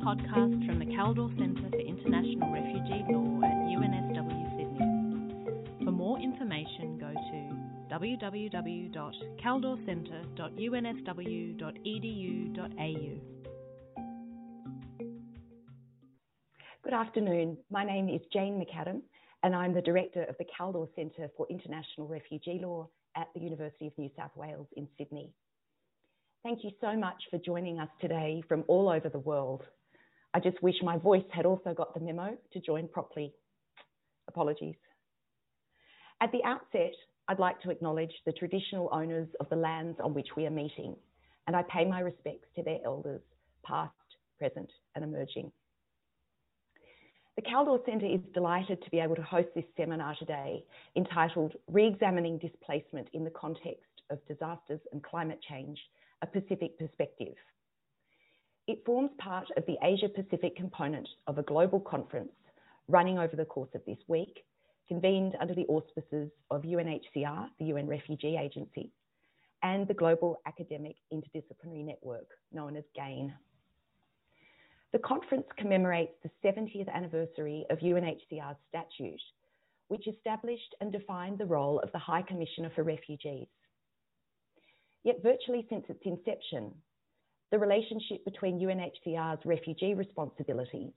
podcast from the Kaldor Centre for International Refugee Law at UNSW Sydney. For more information, go to www.kaldorcentre.unsw.edu.au. Good afternoon. My name is Jane McAdam, and I'm the Director of the Kaldor Centre for International Refugee Law at the University of New South Wales in Sydney. Thank you so much for joining us today from all over the world. I just wish my voice had also got the memo to join properly. Apologies. At the outset, I'd like to acknowledge the traditional owners of the lands on which we are meeting, and I pay my respects to their elders, past, present, and emerging. The Kaldor Centre is delighted to be able to host this seminar today entitled Re-examining Displacement in the Context of Disasters and Climate Change a Pacific perspective. It forms part of the Asia Pacific component of a global conference running over the course of this week, convened under the auspices of UNHCR, the UN Refugee Agency, and the Global Academic Interdisciplinary Network, known as GAIN. The conference commemorates the 70th anniversary of UNHCR's statute, which established and defined the role of the High Commissioner for Refugees. Yet, virtually since its inception, the relationship between UNHCR's refugee responsibilities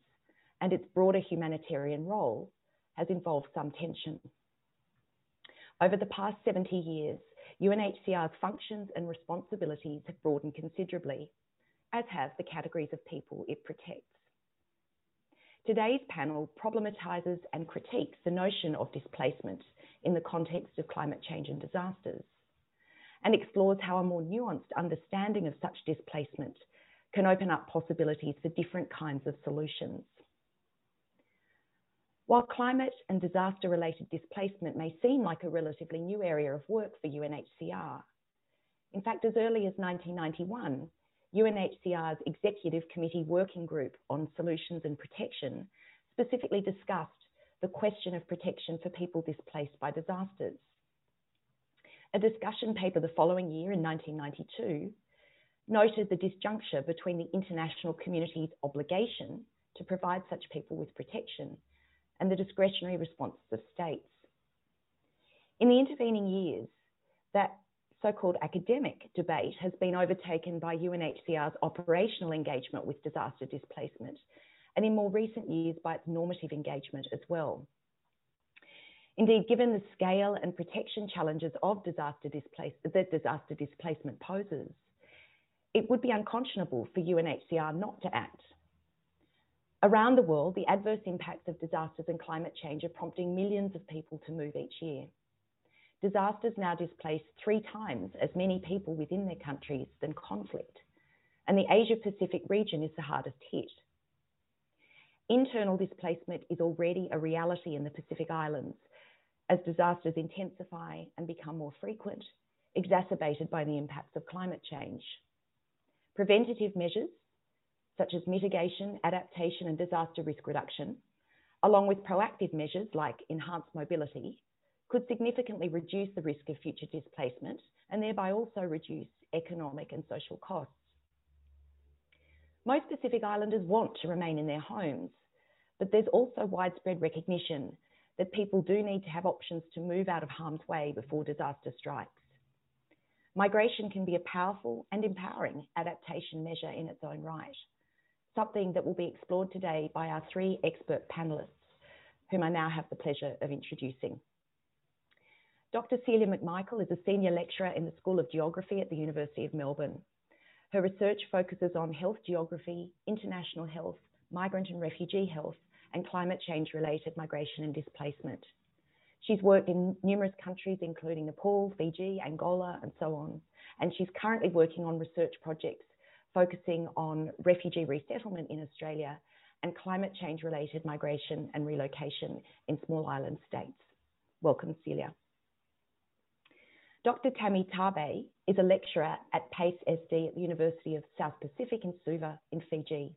and its broader humanitarian role has involved some tension. Over the past 70 years, UNHCR's functions and responsibilities have broadened considerably, as have the categories of people it protects. Today's panel problematizes and critiques the notion of displacement in the context of climate change and disasters and explores how a more nuanced understanding of such displacement can open up possibilities for different kinds of solutions. While climate and disaster related displacement may seem like a relatively new area of work for UNHCR, in fact, as early as 1991, UNHCR's Executive Committee Working Group on Solutions and Protection specifically discussed the question of protection for people displaced by disasters. A discussion paper the following year in 1992 noted the disjuncture between the international community's obligation to provide such people with protection and the discretionary responses of states. In the intervening years, that so-called academic debate has been overtaken by UNHCR's operational engagement with disaster displacement, and in more recent years by its normative engagement as well. Indeed, given the scale and protection challenges of disaster displace- that disaster displacement poses, it would be unconscionable for UNHCR not to act. Around the world, the adverse impacts of disasters and climate change are prompting millions of people to move each year. Disasters now displace three times as many people within their countries than conflict, and the Asia Pacific region is the hardest hit. Internal displacement is already a reality in the Pacific Islands, as disasters intensify and become more frequent, exacerbated by the impacts of climate change. Preventative measures, such as mitigation, adaptation, and disaster risk reduction, along with proactive measures like enhanced mobility, could significantly reduce the risk of future displacement and thereby also reduce economic and social costs. Most Pacific Islanders want to remain in their homes, but there's also widespread recognition that people do need to have options to move out of harm's way before disaster strikes. Migration can be a powerful and empowering adaptation measure in its own right, something that will be explored today by our three expert panelists, whom I now have the pleasure of introducing. Dr. Celia McMichael is a senior lecturer in the School of Geography at the University of Melbourne. Her research focuses on health geography, international health, migrant and refugee health, and climate change related migration and displacement. She's worked in numerous countries, including Nepal, Fiji, Angola, and so on. And she's currently working on research projects focusing on refugee resettlement in Australia and climate change related migration and relocation in small island states. Welcome, Celia. Dr. Tammy Tabe is a lecturer at PACE SD at the University of South Pacific in Suva in Fiji.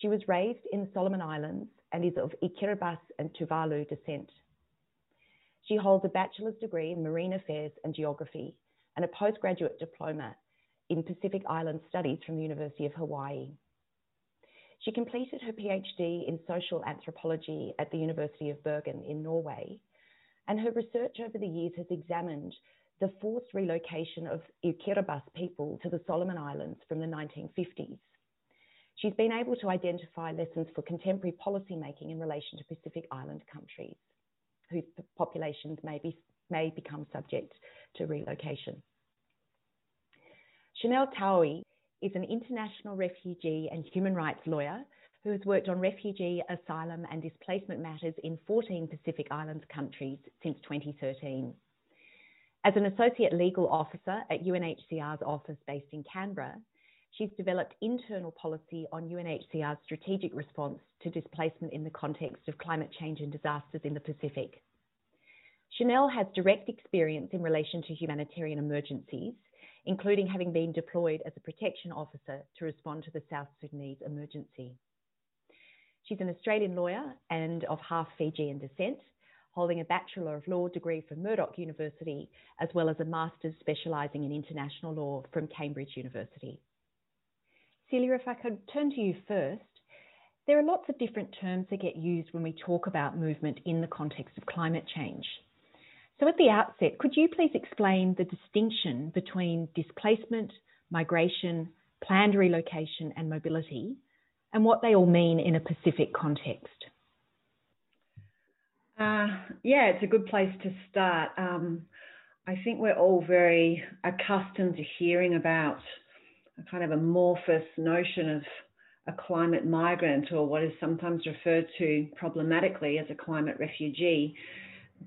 She was raised in the Solomon Islands and is of Kiribati and Tuvalu descent. She holds a bachelor's degree in marine affairs and geography and a postgraduate diploma in Pacific Island Studies from the University of Hawaii. She completed her PhD in social anthropology at the University of Bergen in Norway, and her research over the years has examined the forced relocation of Kiribati people to the Solomon Islands from the 1950s. She's been able to identify lessons for contemporary policymaking in relation to Pacific Island countries whose populations may, be, may become subject to relocation. Chanel Taoui is an international refugee and human rights lawyer who has worked on refugee, asylum, and displacement matters in 14 Pacific Islands countries since 2013. As an associate legal officer at UNHCR's office based in Canberra, she's developed internal policy on UNHCR's strategic response to displacement in the context of climate change and disasters in the Pacific. Chanel has direct experience in relation to humanitarian emergencies including having been deployed as a protection officer to respond to the South Sudanese emergency. She's an Australian lawyer and of half Fijian descent, holding a Bachelor of Law degree from Murdoch University, as well as a Master's specialising in international law from Cambridge University. Celia, if I could turn to you first, there are lots of different terms that get used when we talk about movement in the context of climate change. So, at the outset, could you please explain the distinction between displacement, migration, planned relocation, and mobility, and what they all mean in a Pacific context? Uh, yeah, it's a good place to start. Um, I think we're all very accustomed to hearing about a kind of amorphous notion of a climate migrant, or what is sometimes referred to problematically as a climate refugee.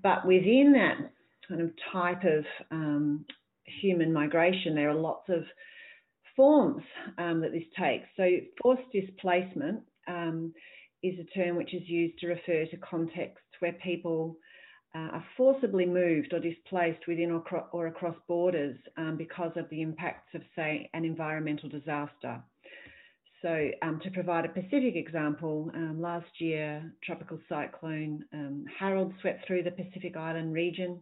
But within that kind of type of um, human migration, there are lots of forms um, that this takes. So, forced displacement um, is a term which is used to refer to contexts where people uh, are forcibly moved or displaced within or, cro- or across borders um, because of the impacts of, say, an environmental disaster. So, um, to provide a Pacific example, um, last year, tropical cyclone um, Harold swept through the Pacific Island region,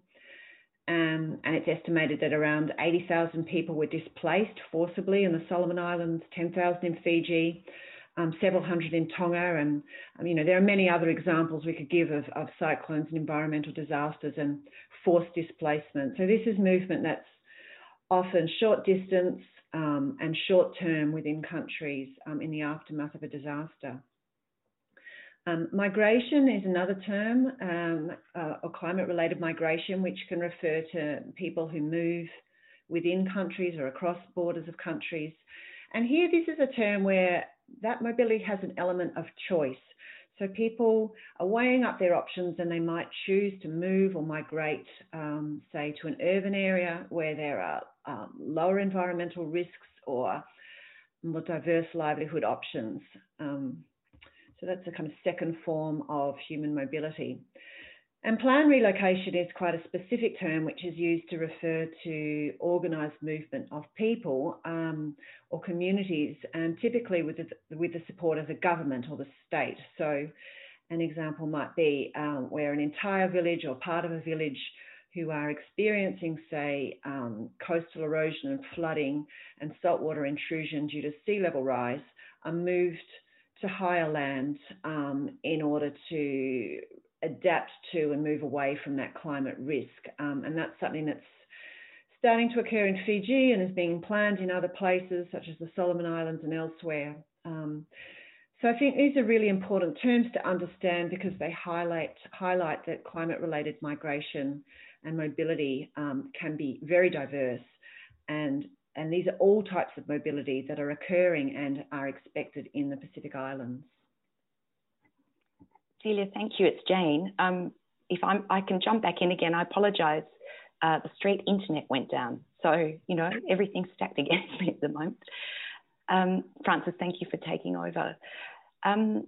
um, and it's estimated that around 80,000 people were displaced forcibly in the Solomon Islands, 10,000 in Fiji, um, several hundred in Tonga, and um, you know there are many other examples we could give of, of cyclones and environmental disasters and forced displacement. So this is movement that's often short distance, um, and short term within countries um, in the aftermath of a disaster. Um, migration is another term, uh, or climate related migration, which can refer to people who move within countries or across borders of countries. And here, this is a term where that mobility has an element of choice. So people are weighing up their options and they might choose to move or migrate, um, say, to an urban area where there are um, lower environmental risks or more diverse livelihood options. Um, so that's a kind of second form of human mobility. And plan relocation is quite a specific term which is used to refer to organised movement of people um, or communities, and typically with the, with the support of the government or the state. So, an example might be um, where an entire village or part of a village who are experiencing, say, um, coastal erosion and flooding and saltwater intrusion due to sea level rise are moved to higher land um, in order to adapt to and move away from that climate risk. Um, and that's something that's starting to occur in Fiji and is being planned in other places, such as the Solomon Islands and elsewhere. Um, so I think these are really important terms to understand because they highlight highlight that climate-related migration and mobility um, can be very diverse, and and these are all types of mobility that are occurring and are expected in the Pacific Islands. Celia, thank you. It's Jane. Um, if I'm, I can jump back in again. I apologise. Uh, the street internet went down, so you know everything's stacked against me at the moment. Um, Frances, thank you for taking over. Um,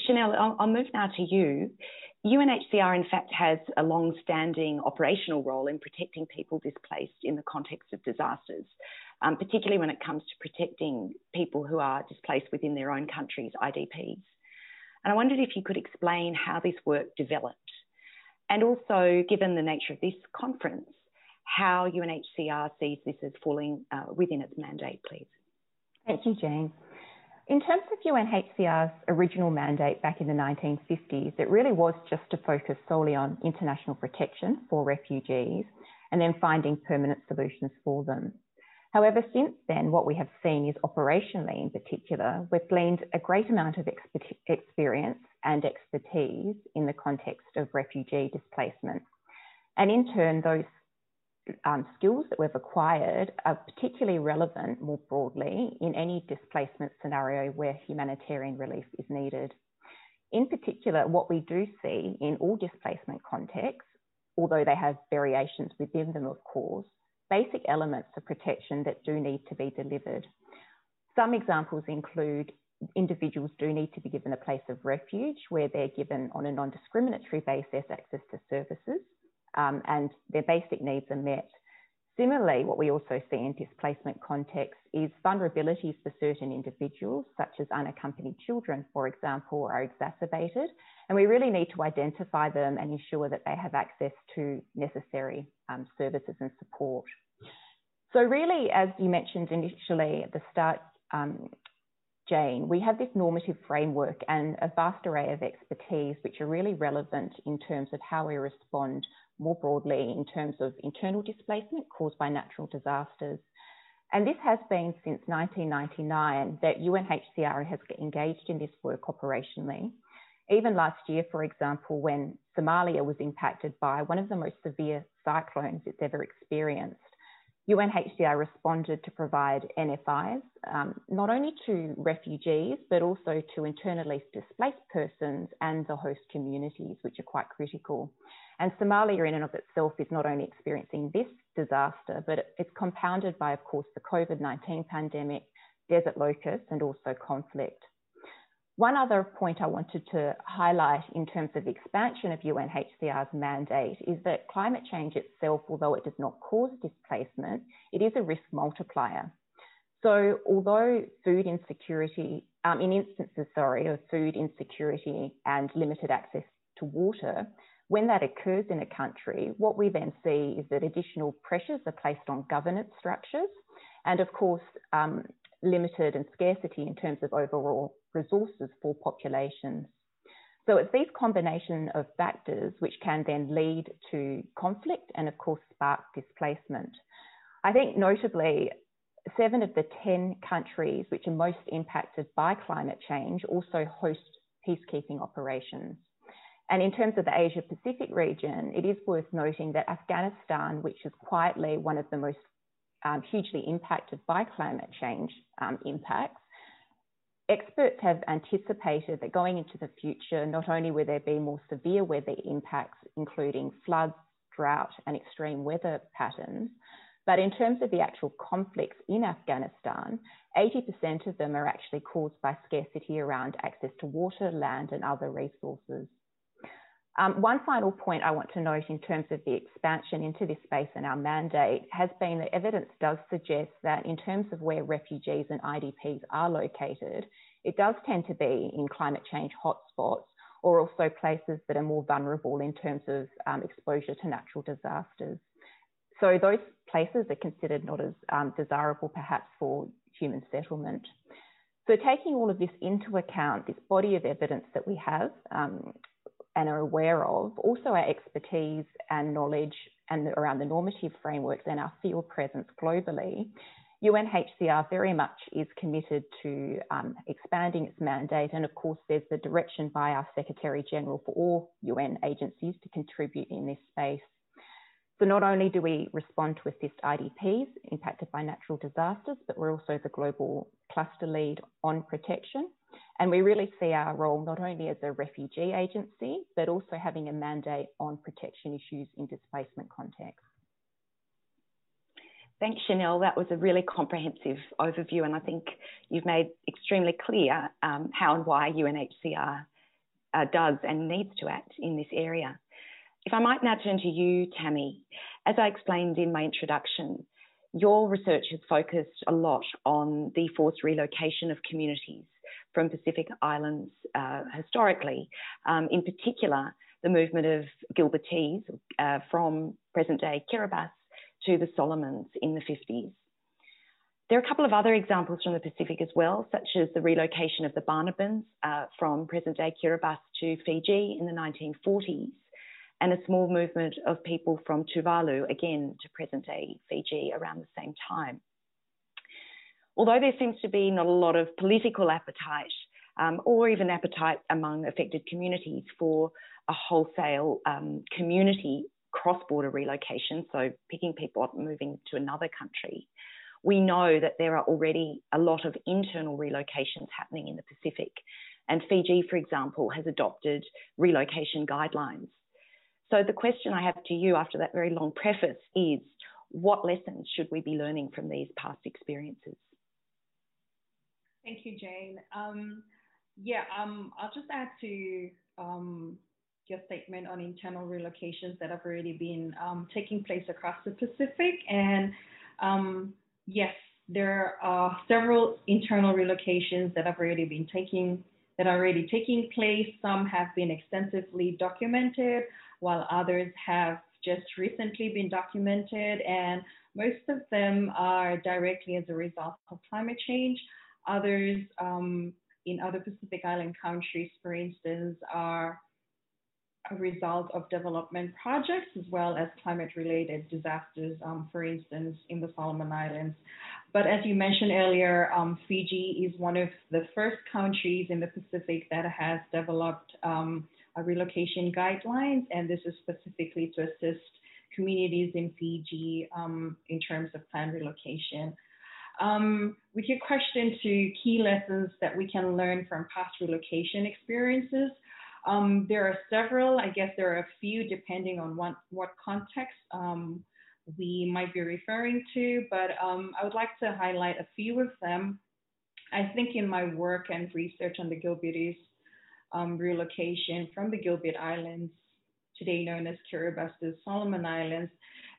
Chanel, I'll, I'll, move now to you. UNHCR, in fact, has a long standing operational role in protecting people displaced in the context of disasters, um, particularly when it comes to protecting people who are displaced within their own countries, IDPs. And I wondered if you could explain how this work developed. And also, given the nature of this conference, how UNHCR sees this as falling uh, within its mandate, please. Thank you, Jane. In terms of UNHCR's original mandate back in the 1950s, it really was just to focus solely on international protection for refugees and then finding permanent solutions for them. However, since then, what we have seen is operationally in particular, we've gleaned a great amount of experience and expertise in the context of refugee displacement. And in turn, those um, skills that we've acquired are particularly relevant more broadly in any displacement scenario where humanitarian relief is needed. In particular, what we do see in all displacement contexts, although they have variations within them, of course, basic elements of protection that do need to be delivered. Some examples include individuals do need to be given a place of refuge where they're given on a non-discriminatory basis access to services um, and their basic needs are met. Similarly, what we also see in displacement contexts is vulnerabilities for certain individuals, such as unaccompanied children, for example, are exacerbated. And we really need to identify them and ensure that they have access to necessary um, services and support. So, really, as you mentioned initially at the start, um, Jane, we have this normative framework and a vast array of expertise which are really relevant in terms of how we respond more broadly in terms of internal displacement caused by natural disasters. And this has been since 1999 that UNHCR has engaged in this work operationally. Even last year, for example, when Somalia was impacted by one of the most severe cyclones it's ever experienced, UNHCR responded to provide NFIs, um, not only to refugees, but also to internally displaced persons and the host communities, which are quite critical. And Somalia, in and of itself, is not only experiencing this disaster, but it's compounded by, of course, the COVID 19 pandemic, desert locusts, and also conflict. One other point I wanted to highlight in terms of expansion of UNHCR's mandate is that climate change itself, although it does not cause displacement, it is a risk multiplier. So, although food insecurity, um, in instances, sorry, of food insecurity and limited access to water, when that occurs in a country, what we then see is that additional pressures are placed on governance structures and, of course, um, limited and scarcity in terms of overall resources for populations. So it's these combination of factors which can then lead to conflict and, of course, spark displacement. I think notably, seven of the 10 countries which are most impacted by climate change also host peacekeeping operations. And in terms of the Asia Pacific region, it is worth noting that Afghanistan, which is quietly one of the most um, hugely impacted by climate change um, impacts, experts have anticipated that going into the future, not only will there be more severe weather impacts, including floods, drought, and extreme weather patterns, but in terms of the actual conflicts in Afghanistan, 80% of them are actually caused by scarcity around access to water, land, and other resources. Um, one final point I want to note in terms of the expansion into this space and our mandate has been that evidence does suggest that in terms of where refugees and IDPs are located, it does tend to be in climate change hotspots or also places that are more vulnerable in terms of um, exposure to natural disasters. So those places are considered not as um, desirable perhaps for human settlement. So taking all of this into account, this body of evidence that we have, um, and are aware of, also our expertise and knowledge and around the normative frameworks and our field presence globally, UNHCR very much is committed to um, expanding its mandate. And of course, there's the direction by our Secretary General for all UN agencies to contribute in this space. So not only do we respond to assist IDPs impacted by natural disasters, but we're also the global cluster lead on protection. And we really see our role not only as a refugee agency, but also having a mandate on protection issues in displacement contexts. Thanks, Chanel. That was a really comprehensive overview, and I think you've made extremely clear um, how and why UNHCR uh, does and needs to act in this area. If I might now turn to you, Tammy, as I explained in my introduction, your research has focused a lot on the forced relocation of communities from Pacific Islands uh, historically, um, in particular, the movement of Gilbertese uh, from present day Kiribati to the Solomons in the 50s. There are a couple of other examples from the Pacific as well, such as the relocation of the Banabans uh, from present-day Kiribati to Fiji in the 1940s, and a small movement of people from Tuvalu, again to present-day Fiji around the same time. Although there seems to be not a lot of political appetite um, or even appetite among affected communities for a wholesale um, community cross-border relocation, so picking people up moving to another country, we know that there are already a lot of internal relocations happening in the Pacific. And Fiji, for example, has adopted relocation guidelines. So the question I have to you after that very long preface is what lessons should we be learning from these past experiences? Thank you, Jane. Um, yeah, um, I'll just add to um, your statement on internal relocations that have already been um, taking place across the Pacific. And um, yes, there are several internal relocations that have already been taking that are already taking place. Some have been extensively documented, while others have just recently been documented, and most of them are directly as a result of climate change. Others um, in other Pacific Island countries, for instance, are a result of development projects as well as climate related disasters, um, for instance, in the Solomon Islands. But as you mentioned earlier, um, Fiji is one of the first countries in the Pacific that has developed um, relocation guidelines, and this is specifically to assist communities in Fiji um, in terms of planned relocation. Um, your question to key lessons that we can learn from past relocation experiences, um, there are several, I guess there are a few depending on what, what context um, we might be referring to, but um, I would like to highlight a few of them. I think in my work and research on the Gilbertese um, relocation from the Gilbert Islands, today known as Kiribati Solomon Islands,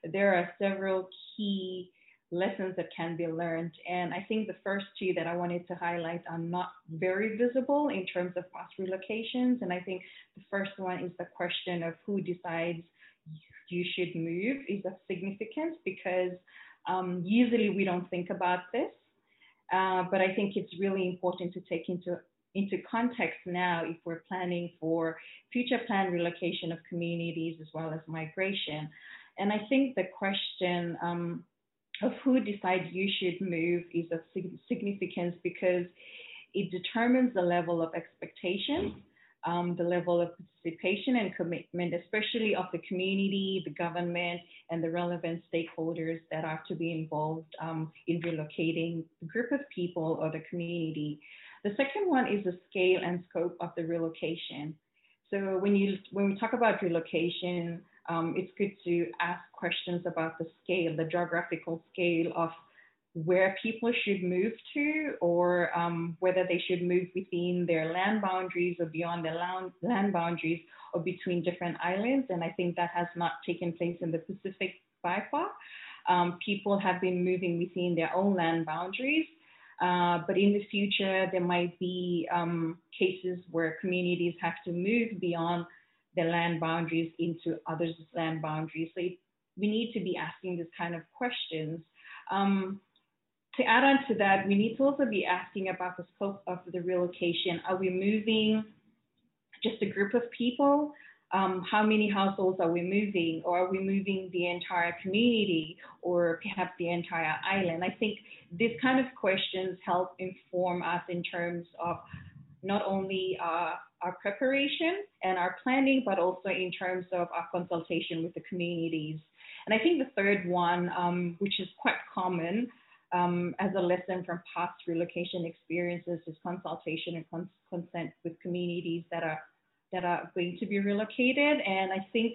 there are several key lessons that can be learned. And I think the first two that I wanted to highlight are not very visible in terms of past relocations. And I think the first one is the question of who decides you should move is of significance because um, usually we don't think about this. Uh, but I think it's really important to take into into context now if we're planning for future planned relocation of communities as well as migration. And I think the question um, of who decides you should move is of significance because it determines the level of expectation, um, the level of participation and commitment, especially of the community, the government, and the relevant stakeholders that are to be involved um, in relocating the group of people or the community. The second one is the scale and scope of the relocation. So when you when we talk about relocation, um, it's good to ask questions about the scale, the geographical scale of where people should move to, or um, whether they should move within their land boundaries or beyond their land, land boundaries or between different islands. And I think that has not taken place in the Pacific by far. Um, people have been moving within their own land boundaries. Uh, but in the future, there might be um, cases where communities have to move beyond their land boundaries into others' land boundaries. So we need to be asking this kind of questions. Um, to add on to that, we need to also be asking about the scope of the relocation. Are we moving just a group of people? Um, how many households are we moving? Or are we moving the entire community or perhaps the entire island? I think these kind of questions help inform us in terms of not only uh, our preparation and our planning, but also in terms of our consultation with the communities. And I think the third one, um, which is quite common um, as a lesson from past relocation experiences, is consultation and cons- consent with communities that are that are going to be relocated. And I think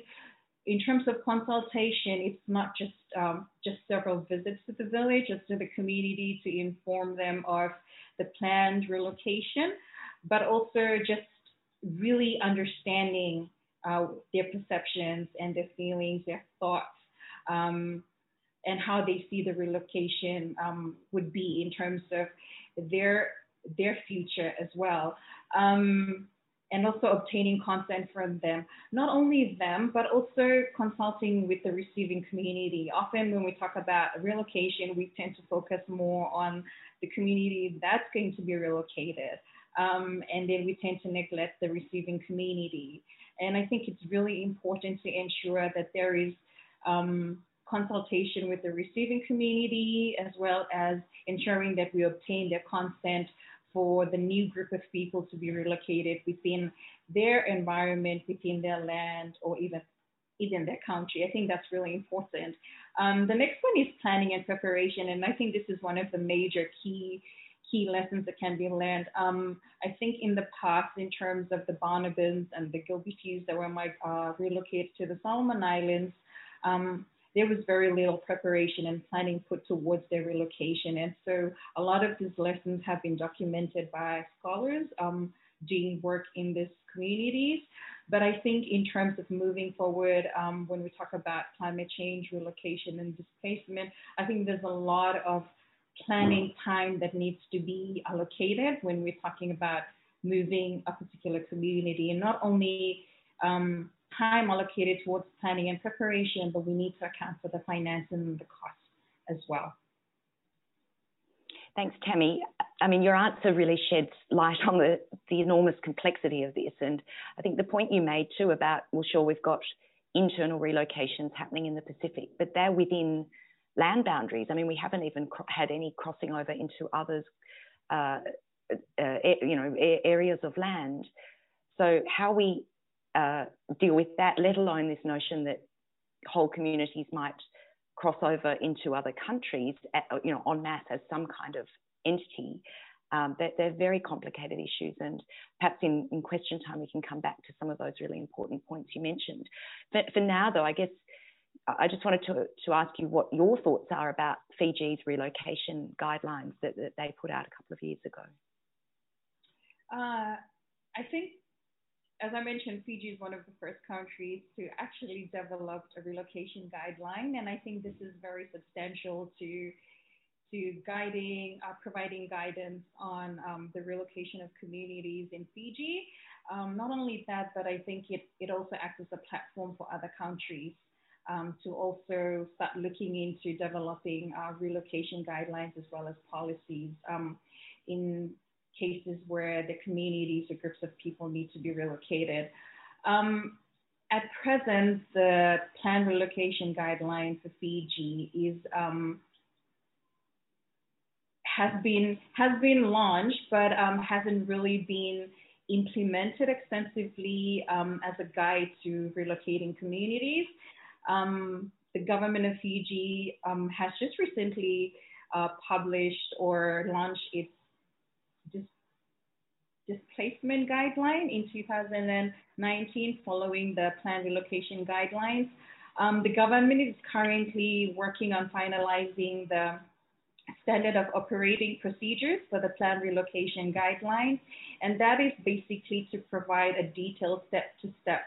in terms of consultation, it's not just um, just several visits to the village, to the community to inform them of the planned relocation, but also just really understanding uh, their perceptions and their feelings, their thoughts, um, and how they see the relocation um, would be in terms of their their future as well. Um, and also obtaining consent from them. Not only them, but also consulting with the receiving community. Often when we talk about relocation, we tend to focus more on the community that's going to be relocated. Um, and then we tend to neglect the receiving community. And I think it's really important to ensure that there is um, consultation with the receiving community, as well as ensuring that we obtain their consent for the new group of people to be relocated within their environment, within their land, or even even their country. I think that's really important. Um, the next one is planning and preparation, and I think this is one of the major key key lessons that can be learned. Um, I think in the past, in terms of the Banabans and the Gilbertese that were uh, relocated to the Solomon Islands, um, there was very little preparation and planning put towards their relocation. And so a lot of these lessons have been documented by scholars um, doing work in these communities. But I think in terms of moving forward, um, when we talk about climate change, relocation, and displacement, I think there's a lot of planning time that needs to be allocated when we're talking about moving a particular community, and not only um, time allocated towards planning and preparation, but we need to account for the finance and the costs as well. Thanks, Tammy. I mean, your answer really sheds light on the, the enormous complexity of this. And I think the point you made too about, well, sure, we've got internal relocations happening in the Pacific, but they're within land boundaries. I mean, we haven't even had any crossing over into others, uh, uh, you know, areas of land. So how we uh, deal with that, let alone this notion that whole communities might cross over into other countries, at, you know, en masse as some kind of entity. Um, they're, they're, very complicated issues, and perhaps in, in, question time we can come back to some of those really important points you mentioned. But for now, though, I guess I just wanted to, to ask you what your thoughts are about Fiji's relocation guidelines that, that they put out a couple of years ago. Uh, I think as I mentioned, Fiji is one of the first countries to actually develop a relocation guideline, and I think this is very substantial to to guiding, uh, providing guidance on um, the relocation of communities in Fiji. Um, not only that, but I think it, it also acts as a platform for other countries um, to also start looking into developing uh, relocation guidelines as well as policies. Um, in cases where the communities or groups of people need to be relocated. Um, at present, the planned relocation guideline for Fiji is um, has been has been launched, but um, hasn't really been implemented extensively um, as a guide to relocating communities. Um, the government of Fiji um, has just recently uh, published or launched its displacement guideline in 2019 following the planned relocation guidelines. Um, the government is currently working on finalizing the standard of operating procedures for the planned relocation guidelines, and that is basically to provide a detailed step-to-step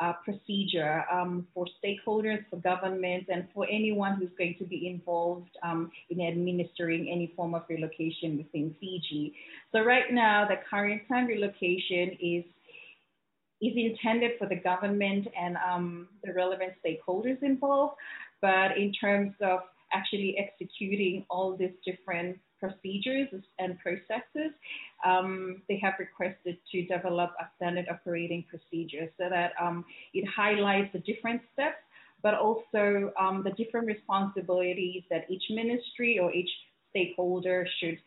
uh, procedure um, for stakeholders, for governments, and for anyone who's going to be involved um, in administering any form of relocation within Fiji. So right now, the current plan relocation is is intended for the government and um, the relevant stakeholders involved, but in terms of actually executing all these different procedures and processes, um, they have requested to develop a standard operating procedure so that um, it highlights the different steps, but also um, the different responsibilities that each ministry or each stakeholder should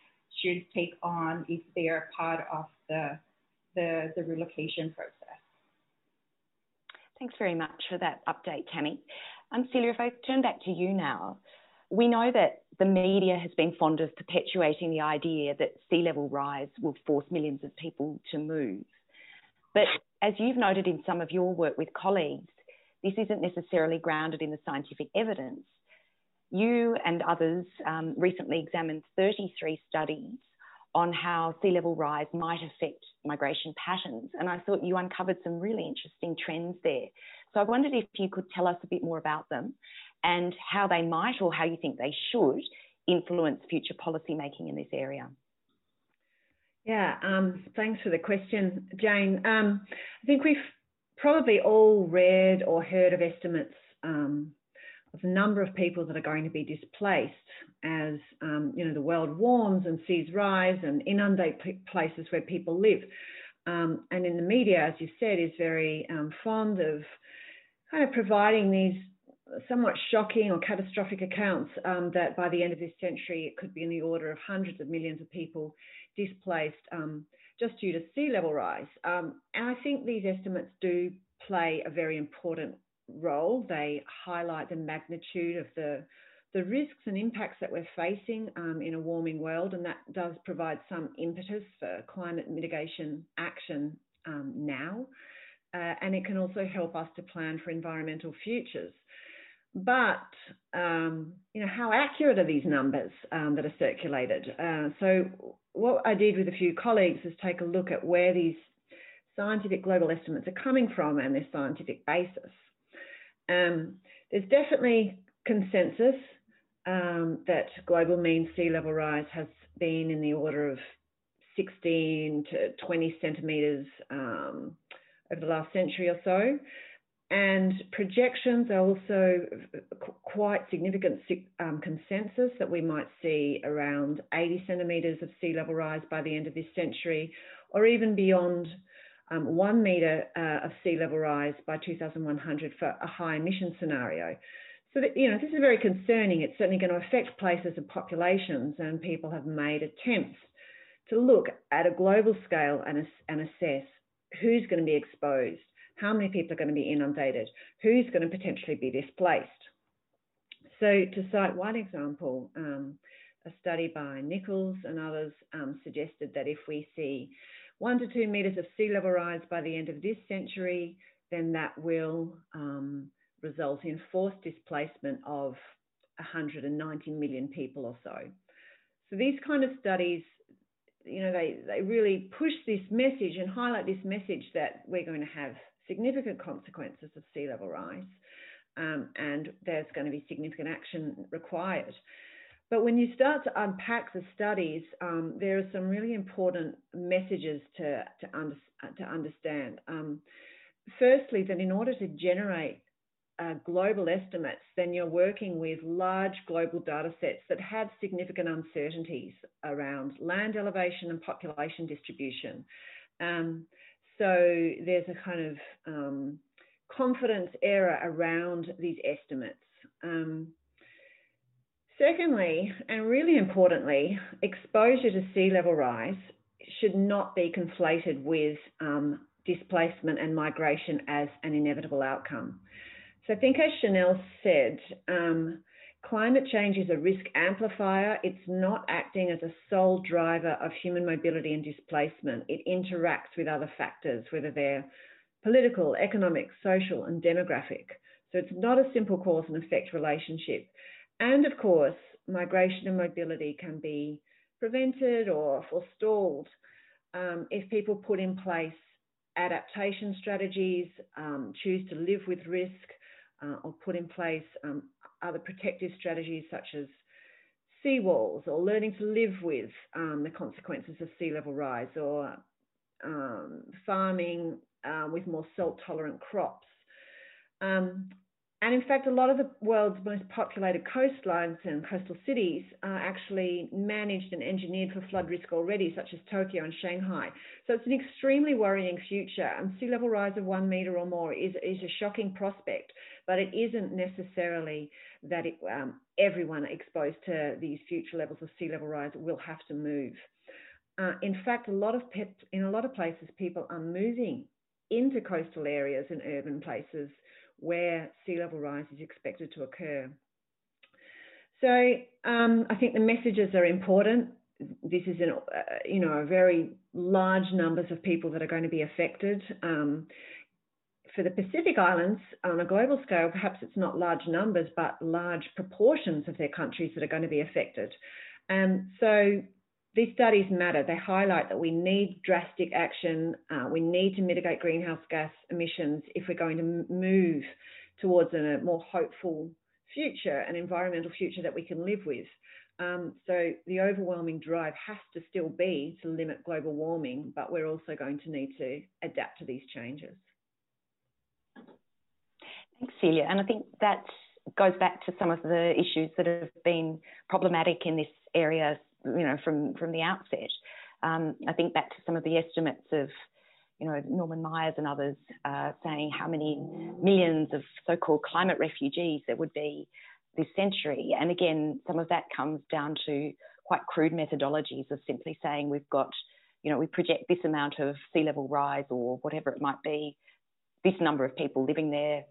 should take on if they are part of the, the, the relocation process. Thanks very much for that update, Tammy. Um, Celia, if I turn back to you now, we know that the media has been fond of perpetuating the idea that sea level rise will force millions of people to move. But as you've noted in some of your work with colleagues, this isn't necessarily grounded in the scientific evidence. You and others um, recently examined 33 studies on how sea level rise might affect migration patterns, and I thought you uncovered some really interesting trends there. So I wondered if you could tell us a bit more about them and how they might or how you think they should influence future policy making in this area. Yeah, um, thanks for the question, Jane. Um, I think we've probably all read or heard of estimates um, of the number of people that are going to be displaced as um, you know the world warms and seas rise and inundate places where people live. Um, and in the media, as you said, is very um, fond of kind of providing these somewhat shocking or catastrophic accounts um, that by the end of this century it could be in the order of hundreds of millions of people displaced um, just due to sea level rise. Um, and I think these estimates do play a very important role. They highlight the magnitude of the the risks and impacts that we're facing um, in a warming world, and that does provide some impetus for climate mitigation action um, now. Uh, and it can also help us to plan for environmental futures. But um, you know, how accurate are these numbers um, that are circulated? Uh, so what I did with a few colleagues is take a look at where these scientific global estimates are coming from and their scientific basis. Um, there's definitely consensus um, that global mean sea level rise has been in the order of 16 to 20 centimetres um, over the last century or so. And projections are also quite significant um, consensus that we might see around 80 centimetres of sea level rise by the end of this century, or even beyond um, one metre uh, of sea level rise by 2100 for a high emission scenario. So that, you know, this is very concerning. It's certainly going to affect places and populations, and people have made attempts to look at a global scale and, and assess who's going to be exposed how many people are going to be inundated, who's going to potentially be displaced. So to cite one example, um, a study by Nicholls and others um, suggested that if we see one to two metres of sea level rise by the end of this century, then that will um, result in forced displacement of 190 million people or so. So these kind of studies, you know, they, they really push this message and highlight this message that we're going to have significant consequences of sea level rise, um, and there's going to be significant action required. But when you start to unpack the studies, um, there are some really important messages to, to, under, to understand. Um, firstly, that in order to generate uh, global estimates, then you're working with large global data sets that have significant uncertainties around land elevation and population distribution. Um, so there's a kind of um, confidence error around these estimates. Um, secondly, and really importantly, exposure to sea level rise should not be conflated with um, displacement and migration as an inevitable outcome. So I think as Chanel said, um, Climate change is a risk amplifier. It's not acting as a sole driver of human mobility and displacement. It interacts with other factors, whether they're political, economic, social, and demographic. So it's not a simple cause and effect relationship. And of course, migration and mobility can be prevented or forestalled um, if people put in place adaptation strategies, um, choose to live with risk, uh, or put in place um, other protective strategies such as seawalls or learning to live with um, the consequences of sea level rise or um, farming uh, with more salt tolerant crops. Um, and in fact, a lot of the world's most populated coastlines and coastal cities are actually managed and engineered for flood risk already, such as Tokyo and Shanghai. So it's an extremely worrying future. And sea level rise of one metre or more is, is a shocking prospect, but it isn't necessarily that it, um, everyone exposed to these future levels of sea level rise will have to move. Uh, in fact, a lot of in a lot of places, people are moving into coastal areas and urban places where sea level rise is expected to occur. So um, I think the messages are important. This is an, uh, you know, a very large numbers of people that are going to be affected. Um, for the Pacific Islands, on a global scale, perhaps it's not large numbers, but large proportions of their countries that are going to be affected. And so these studies matter. They highlight that we need drastic action. Uh, we need to mitigate greenhouse gas emissions if we're going to move towards a more hopeful future, an environmental future that we can live with. Um, so the overwhelming drive has to still be to limit global warming, but we're also going to need to adapt to these changes. Thanks, Celia. And I think that goes back to some of the issues that have been problematic in this area, you know, from, from the outset. Um, I think back to some of the estimates of, you know, Norman Myers and others uh, saying how many millions of so-called climate refugees there would be this century. And again, some of that comes down to quite crude methodologies of simply saying we've got, you know, we project this amount of sea level rise or whatever it might be, this number of people living there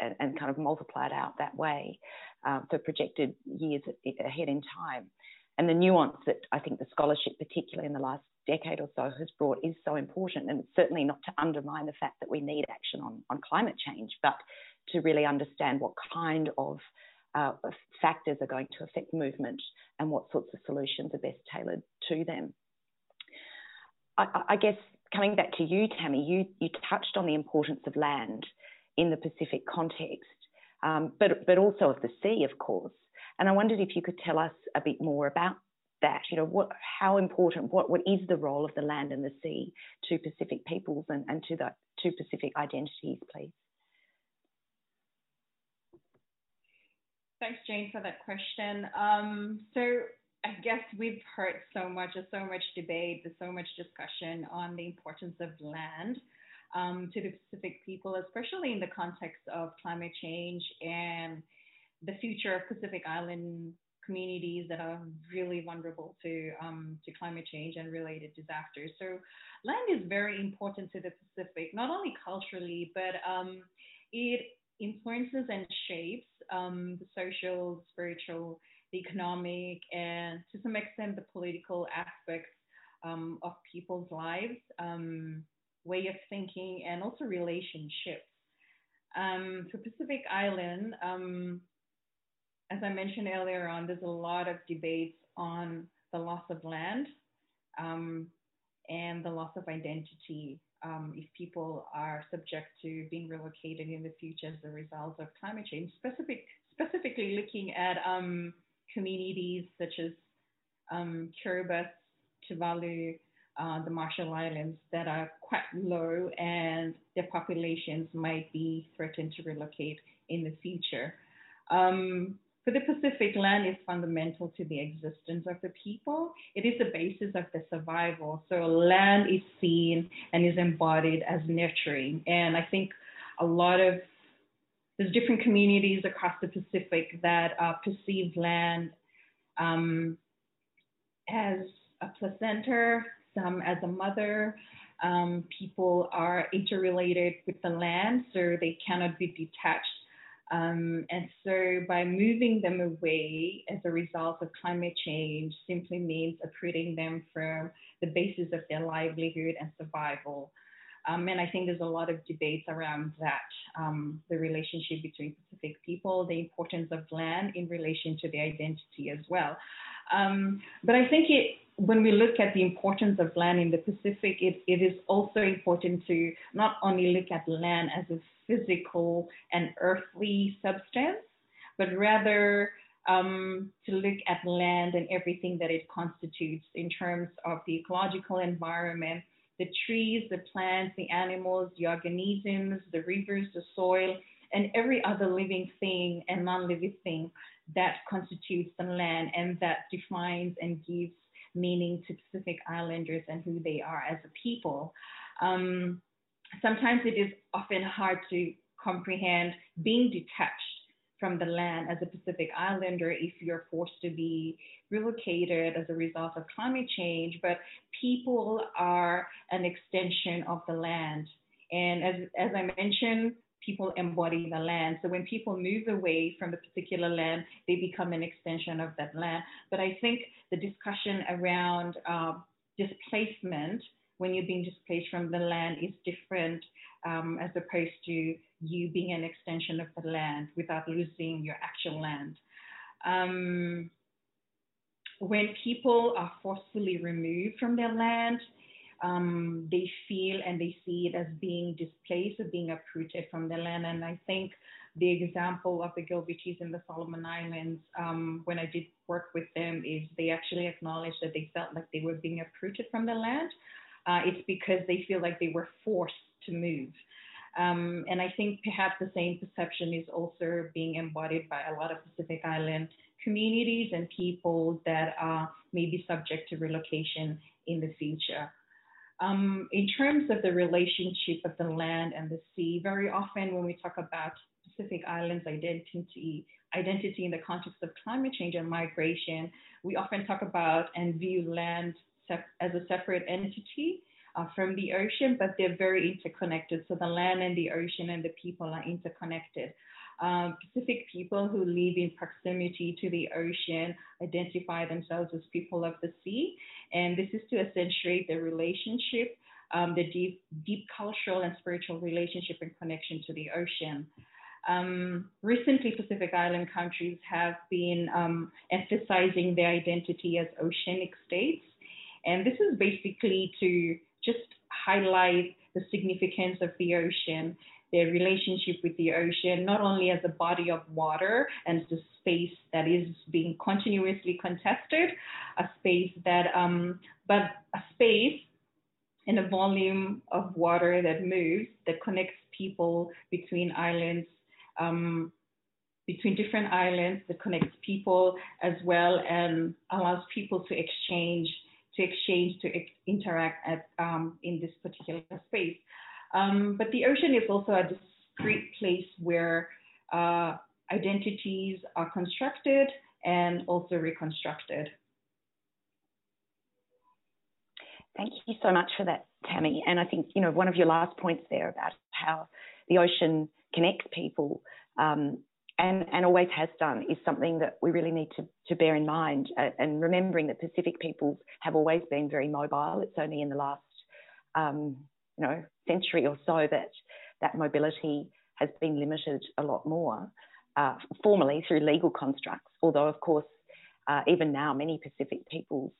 and, and kind of multiply it out that way um, for projected years ahead in time. And the nuance that I think the scholarship, particularly in the last decade or so, has brought is so important. And certainly not to undermine the fact that we need action on, on climate change, but to really understand what kind of uh, factors are going to affect movement and what sorts of solutions are best tailored to them. I, I guess coming back to you, Tammy, you, you touched on the importance of land in the Pacific context, um, but, but also of the sea, of course. And I wondered if you could tell us a bit more about that. You know, what, how important, what, what is the role of the land and the sea to Pacific peoples and, and to the to Pacific identities, please? Thanks, Jane, for that question. Um, so I guess we've heard so much, there's so much debate, there's so much discussion on the importance of land um, to the Pacific people, especially in the context of climate change and the future of Pacific Island communities that are really vulnerable to um, to climate change and related disasters. So land is very important to the Pacific, not only culturally, but um, it influences and shapes um, the social, spiritual, the economic, and to some extent the political aspects um, of people's lives, um, way of thinking, and also relationships. Um, for Pacific Island, as I mentioned earlier on, there's a lot of debates on the loss of land um, and the loss of identity um, if people are subject to being relocated in the future as a result of climate change. Specific, specifically looking at um, communities such as um, Kiribati, Tuvalu, uh, the Marshall Islands that are quite low and their populations might be threatened to relocate in the future. Um, for the Pacific, land is fundamental to the existence of the people. It is the basis of the survival. So land is seen and is embodied as nurturing. And I think a lot of there's different communities across the Pacific that uh, perceive land um, as a placenta, some as a mother. Um, people are interrelated with the land, so they cannot be detached um, and so by moving them away as a result of climate change simply means uprooting them from the basis of their livelihood and survival. Um, and I think there's a lot of debates around that, um, the relationship between Pacific people, the importance of land in relation to the identity as well. Um, but I think it, when we look at the importance of land in the Pacific, it, it is also important to not only look at land as a physical and earthly substance, but rather um, to look at land and everything that it constitutes in terms of the ecological environment, the trees, the plants, the animals, the organisms, the rivers, the soil, and every other living thing and non living thing that constitutes the land and that defines and gives meaning to Pacific Islanders and who they are as a people. Um, sometimes it is often hard to comprehend being detached from the land as a Pacific Islander if you're forced to be relocated as a result of climate change, but people are an extension of the land. And as, as I mentioned, people embody the land. So when people move away from the particular land, they become an extension of that land. But I think the discussion around uh, displacement, when you're being displaced from the land, is different um, as opposed to you being an extension of the land without losing your actual land. Um, when people are forcefully removed from their land, um, they feel and they see it as being displaced or being uprooted from the land. And I think the example of the Gilbertese in the Solomon Islands, um, when I did work with them, is they actually acknowledged that they felt like they were being uprooted from the land. Uh, it's because they feel like they were forced to move. Um, and I think perhaps the same perception is also being embodied by a lot of Pacific Island communities and people that are maybe subject to relocation in the future. Um, in terms of the relationship of the land and the sea, very often when we talk about Pacific Islands identity, identity in the context of climate change and migration, we often talk about and view land as a separate entity uh, from the ocean, but they're very interconnected. So the land and the ocean and the people are interconnected. Um, Pacific people who live in proximity to the ocean identify themselves as people of the sea. And this is to accentuate the relationship, um, the deep, deep cultural and spiritual relationship and connection to the ocean. Um, recently, Pacific Island countries have been um, emphasizing their identity as oceanic states. And this is basically to just highlight the significance of the ocean their relationship with the ocean, not only as a body of water and the space that is being continuously contested, a space that, um, but a space and a volume of water that moves, that connects people between islands, um, between different islands, that connects people as well and allows people to exchange, to exchange, to interact at, um, in this particular space. Um, but the ocean is also a discrete place where uh, identities are constructed and also reconstructed. Thank you so much for that, Tammy. And I think, you know, one of your last points there about how the ocean connects people um, and, and always has done is something that we really need to, to bear in mind. Uh, and remembering that Pacific peoples have always been very mobile. It's only in the last um, you know, century or so that that mobility has been limited a lot more, uh, formally through legal constructs. Although, of course, uh, even now, many Pacific peoples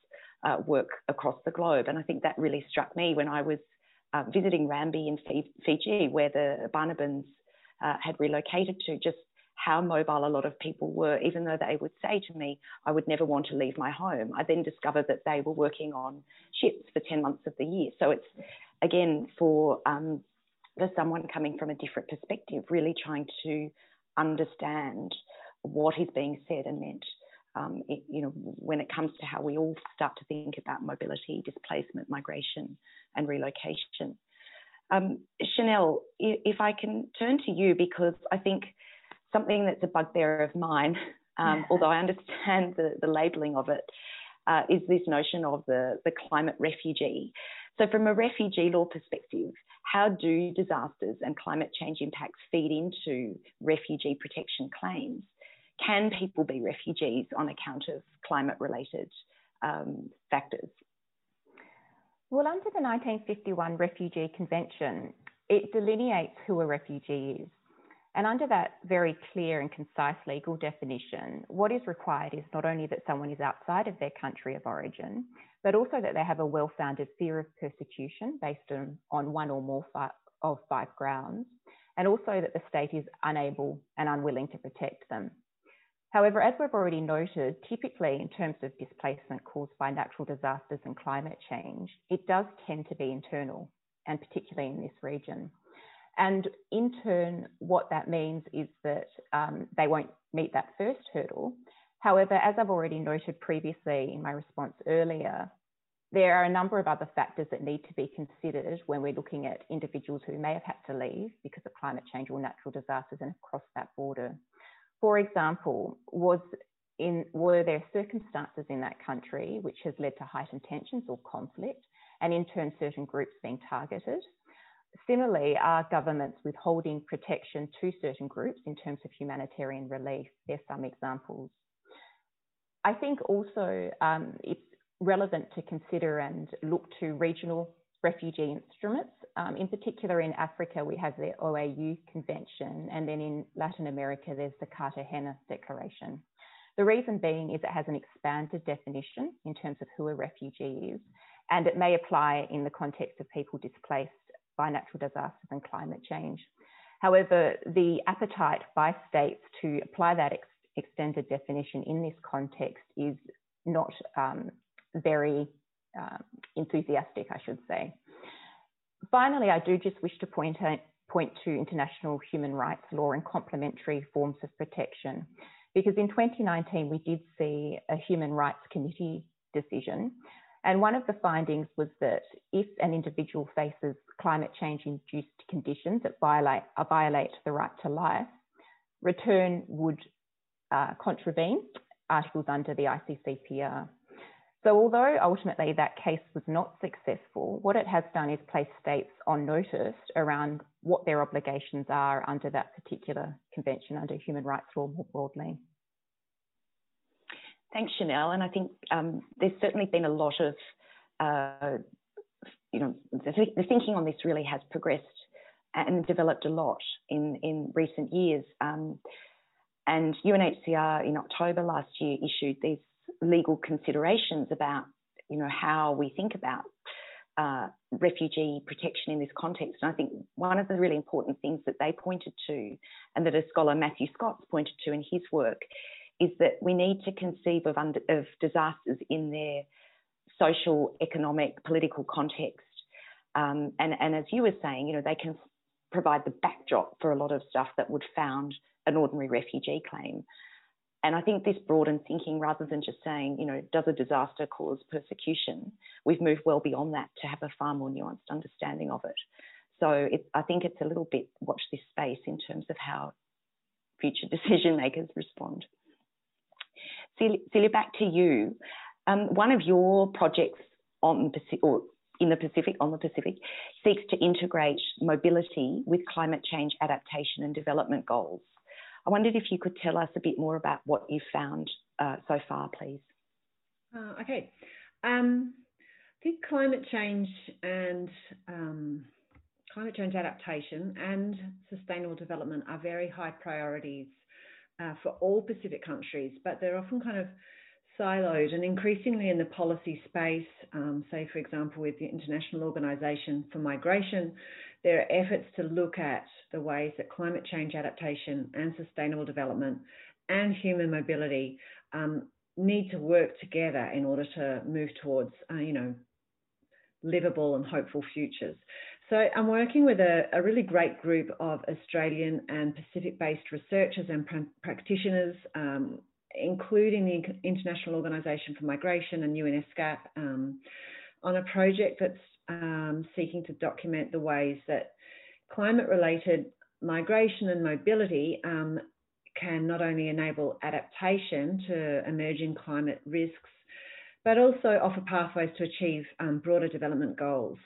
uh, work across the globe. And I think that really struck me when I was uh, visiting Rambi in Fiji, where the Banabans uh, had relocated to, just how mobile a lot of people were, even though they would say to me, I would never want to leave my home. I then discovered that they were working on ships for 10 months of the year. So it's again, for um, for someone coming from a different perspective, really trying to understand what is being said and meant. Um, it, you know, when it comes to how we all start to think about mobility, displacement, migration, and relocation. Um, Chanel, if I can turn to you, because I think something that's a bugbear of mine, um, although I understand the, the labelling of it, uh, is this notion of the, the climate refugee. So, from a refugee law perspective, how do disasters and climate change impacts feed into refugee protection claims? Can people be refugees on account of climate related um, factors? Well, under the 1951 Refugee Convention, it delineates who a refugee is. And under that very clear and concise legal definition, what is required is not only that someone is outside of their country of origin, but also that they have a well founded fear of persecution based on, on one or more fi- of five grounds, and also that the state is unable and unwilling to protect them. However, as we've already noted, typically in terms of displacement caused by natural disasters and climate change, it does tend to be internal, and particularly in this region. And in turn, what that means is that um, they won't meet that first hurdle. However, as I've already noted previously in my response earlier, there are a number of other factors that need to be considered when we're looking at individuals who may have had to leave because of climate change or natural disasters and across that border. For example, was in, were there circumstances in that country which has led to heightened tensions or conflict, and in turn certain groups being targeted? Similarly, are governments withholding protection to certain groups in terms of humanitarian relief? There's some examples. I think also um, it's relevant to consider and look to regional refugee instruments. Um, in particular, in Africa, we have the OAU Convention, and then in Latin America, there's the Cartagena Declaration. The reason being is it has an expanded definition in terms of who a refugee is, and it may apply in the context of people displaced by natural disasters and climate change. However, the appetite by states to apply that ex extended definition in this context is not um, very uh, enthusiastic, I should say. Finally, I do just wish to point, out, point to international human rights law and complementary forms of protection, because in 2019 we did see a Human Rights Committee decision and one of the findings was that if an individual faces climate change induced conditions that violate, uh, violate the right to life, return would uh, contravene articles under the ICCPR. So, although ultimately that case was not successful, what it has done is place states on notice around what their obligations are under that particular convention, under human rights law more broadly. Thanks, Chanel. And I think um, there's certainly been a lot of, uh, you know, the, the, thinking on this really has progressed and developed a lot in, in recent years. Um, and UNHCR in October last year issued these legal considerations about, you know, how we think about uh, refugee protection in this context. And I think one of the really important things that they pointed to, and that a scholar Matthew Scott's pointed to in his work, is that we need to conceive of, under, of disasters in their social, economic, political context. Um, and, and as you were saying, you know, they can provide the backdrop for a lot of stuff that would found an ordinary refugee claim. And I think this broadened thinking, rather than just saying, you know, does a disaster cause persecution, we've moved well beyond that to have a far more nuanced understanding of it. So it, I think it's a little bit watch this space in terms of how future decision makers respond. Celia, back to you. Um, one of your projects on or in the Pacific, on the Pacific, seeks to integrate mobility with climate change adaptation and development goals. I wondered if you could tell us a bit more about what you've found uh, so far, please. Uh, okay. Um, I think climate change and um, climate change adaptation and sustainable development are very high priorities uh, for all Pacific countries, but they're often kind of siloed and increasingly in the policy space, um, say, for example, with the International Organization for Migration, there are efforts to look at the ways that climate change adaptation and sustainable development and human mobility um, need to work together in order to move towards, uh, you know, livable and hopeful futures. So I'm working with a, a really great group of Australian and Pacific-based researchers and pr- practitioners, um, including the International Organisation for Migration and UNESCAP, um, on a project that's um, seeking to document the ways that climate-related migration and mobility um, can not only enable adaptation to emerging climate risks, but also offer pathways to achieve um, broader development goals.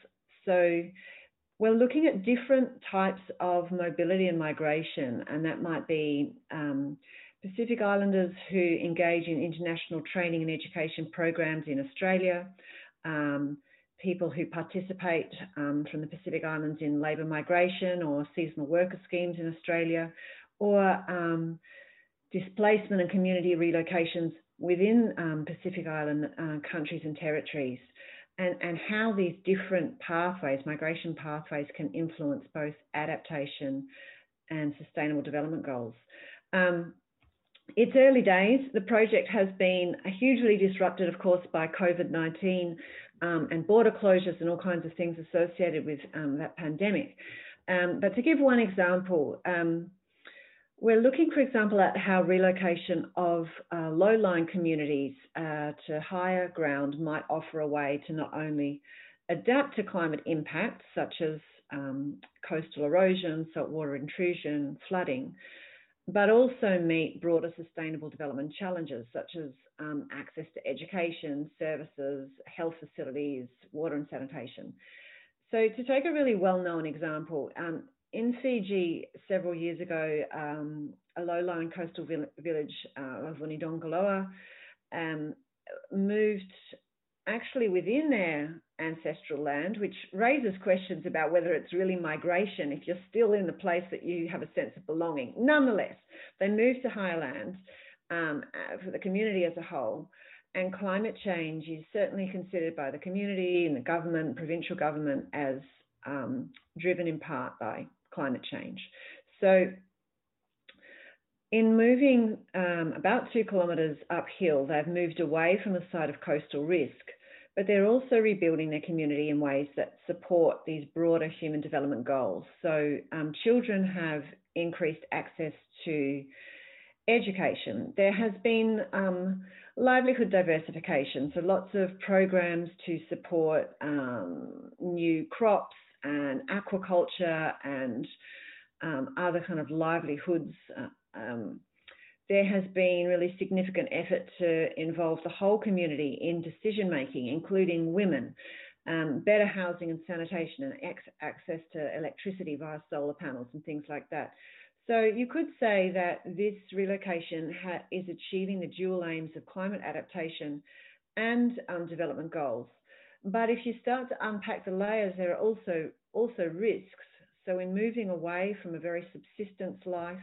So we're looking at different types of mobility and migration, and that might be um, Pacific Islanders who engage in international training and education programs in Australia, um, people who participate um, from the Pacific Islands in labour migration or seasonal worker schemes in Australia, or um, displacement and community relocations within um, Pacific Island uh, countries and territories and, and how these different pathways, migration pathways, can influence both adaptation and sustainable development goals. Um, it's early days. The project has been hugely disrupted, of course, by COVID 19 um, and border closures and all kinds of things associated with um, that pandemic. Um, but to give one example, um, we're looking, for example, at how relocation of uh, low lying communities uh, to higher ground might offer a way to not only adapt to climate impacts such as um, coastal erosion, saltwater intrusion, flooding, but also meet broader sustainable development challenges such as um, access to education, services, health facilities, water and sanitation. So, to take a really well known example, um, in Fiji several years ago, um, a low-lying coastal village uh, of Vunidogoloa um, moved actually within their ancestral land, which raises questions about whether it's really migration if you're still in the place that you have a sense of belonging. Nonetheless, they moved to higher land um, uh, for the community as a whole. and climate change is certainly considered by the community and the government, provincial government, as um, driven in part by climate change. So, in moving um, about two kilometres uphill, they've moved away from the site of coastal risk, but they're also rebuilding their community in ways that support these broader human development goals. So, um, children have increased access to education. There has been um, livelihood diversification, so lots of programs to support um, new crops and aquaculture and um, other kind of livelihoods. Uh, um, there has been really significant effort to involve the whole community in decision making, including women. Um, better housing and sanitation and access to electricity via solar panels and things like that. So you could say that this relocation is achieving the dual aims of climate adaptation and um, development goals. But if you start to unpack the layers, there are also also risks. So in moving away from a very subsistence life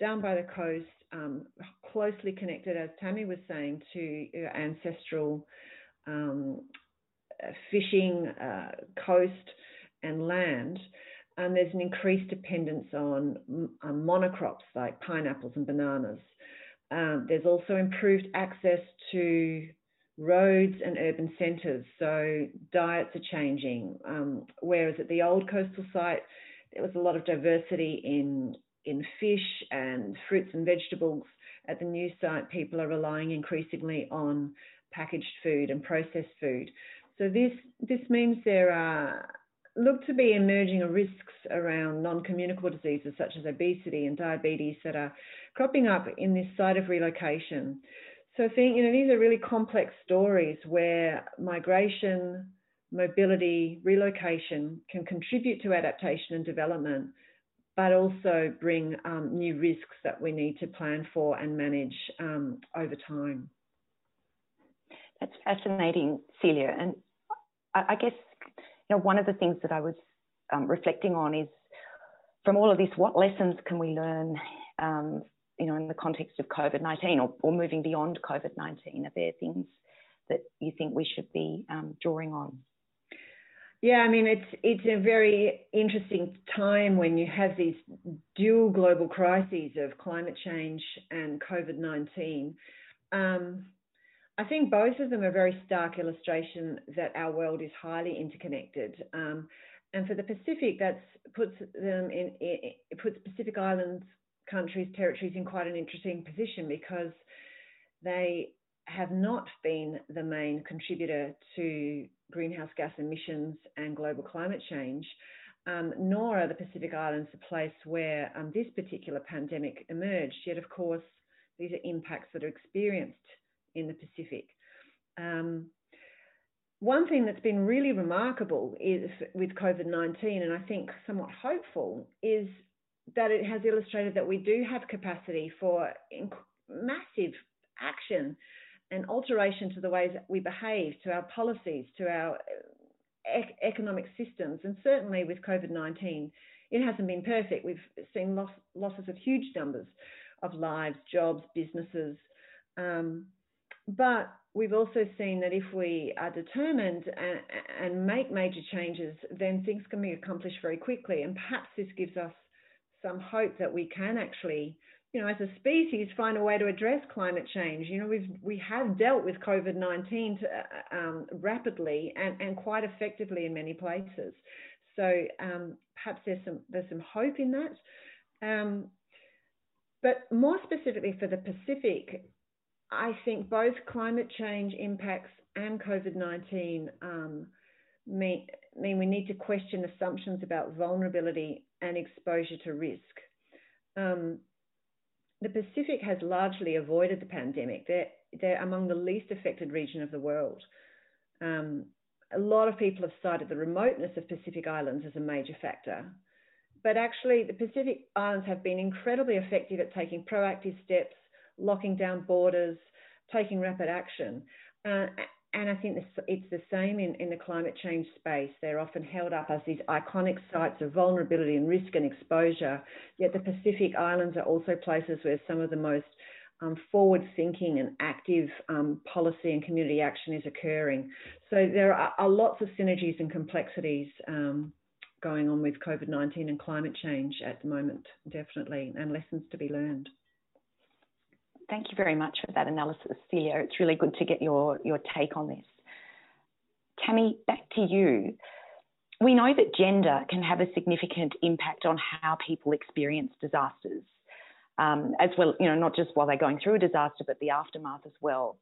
down by the coast, um, closely connected, as Tammy was saying, to ancestral um, fishing, uh, coast, and land, and there's an increased dependence on monocrops like pineapples and bananas. Um, there's also improved access to roads and urban centres, so diets are changing. Um, whereas at the old coastal site, there was a lot of diversity in in fish and fruits and vegetables. At the new site, people are relying increasingly on packaged food and processed food. So this this means there are look to be emerging risks around non-communicable diseases such as obesity and diabetes that are cropping up in this site of relocation. So you know these are really complex stories where migration, mobility, relocation can contribute to adaptation and development, but also bring um, new risks that we need to plan for and manage um, over time. That's fascinating, Celia, and I, I guess you know, one of the things that I was um, reflecting on is from all of this, what lessons can we learn, um, you know, in the context of COVID-19 or, or moving beyond COVID-19? Are there things that you think we should be um, drawing on? Yeah, I mean it's it's a very interesting time when you have these dual global crises of climate change and COVID nineteen. Um, I think both of them are very stark illustration that our world is highly interconnected. Um, and for the Pacific, that puts them in, it puts Pacific Islands countries, territories in quite an interesting position because they have not been the main contributor to greenhouse gas emissions and global climate change, um, nor are the Pacific Islands the place where um, this particular pandemic emerged. Yet, of course, these are impacts that are experienced in the Pacific. Um, one thing that's been really remarkable is with COVID 19, and I think somewhat hopeful, is that it has illustrated that we do have capacity for inc- massive action and alteration to the ways we behave, to our policies, to our uh, ec- economic systems. And certainly with COVID 19, it hasn't been perfect. We've seen loss, losses of huge numbers of lives, jobs, businesses. Um, but we've also seen that if we are determined and, and, make major changes, then things can be accomplished very quickly. And perhaps this gives us some hope that we can actually, you know, as a species, find a way to address climate change. You know, we've we have dealt with COVID nineteen uh, um, rapidly and, and quite effectively in many places. So um, perhaps there's some there's some hope in that. Um, but more specifically for the Pacific, I think both climate change impacts and COVID 19 um, mean, mean we need to question assumptions about vulnerability and exposure to risk. Um, the Pacific has largely avoided the pandemic. They're, they're among the least affected region of the world. Um, a lot of people have cited the remoteness of Pacific Islands as a major factor. But actually, the Pacific Islands have been incredibly effective at taking proactive steps locking down borders, taking rapid action. Uh, and I think it's the same in, in the climate change space. They're often held up as these iconic sites of vulnerability and risk and exposure. Yet the Pacific Islands are also places where some of the most um, forward thinking and active um, policy and community action is occurring. So there are, are lots of synergies and complexities um, going on with COVID 19 and climate change at the moment, definitely, and lessons to be learned. Thank you very much for that analysis, Celia. It's really good to get your, your take on this. Tammy, back to you. We know that gender can have a significant impact on how people experience disasters um, as well, you know, not just while they're going through a disaster, but the aftermath as well,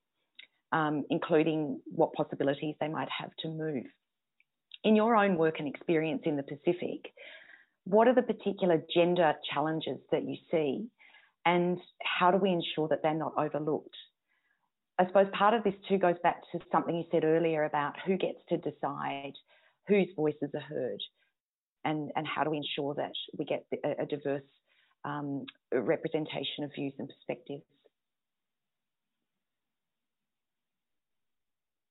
um, including what possibilities they might have to move. In your own work and experience in the Pacific, what are the particular gender challenges that you see, and how do we ensure that they're not overlooked? I suppose part of this too goes back to something you said earlier about who gets to decide whose voices are heard and, and how do we ensure that we get a, a diverse um, representation of views and perspectives.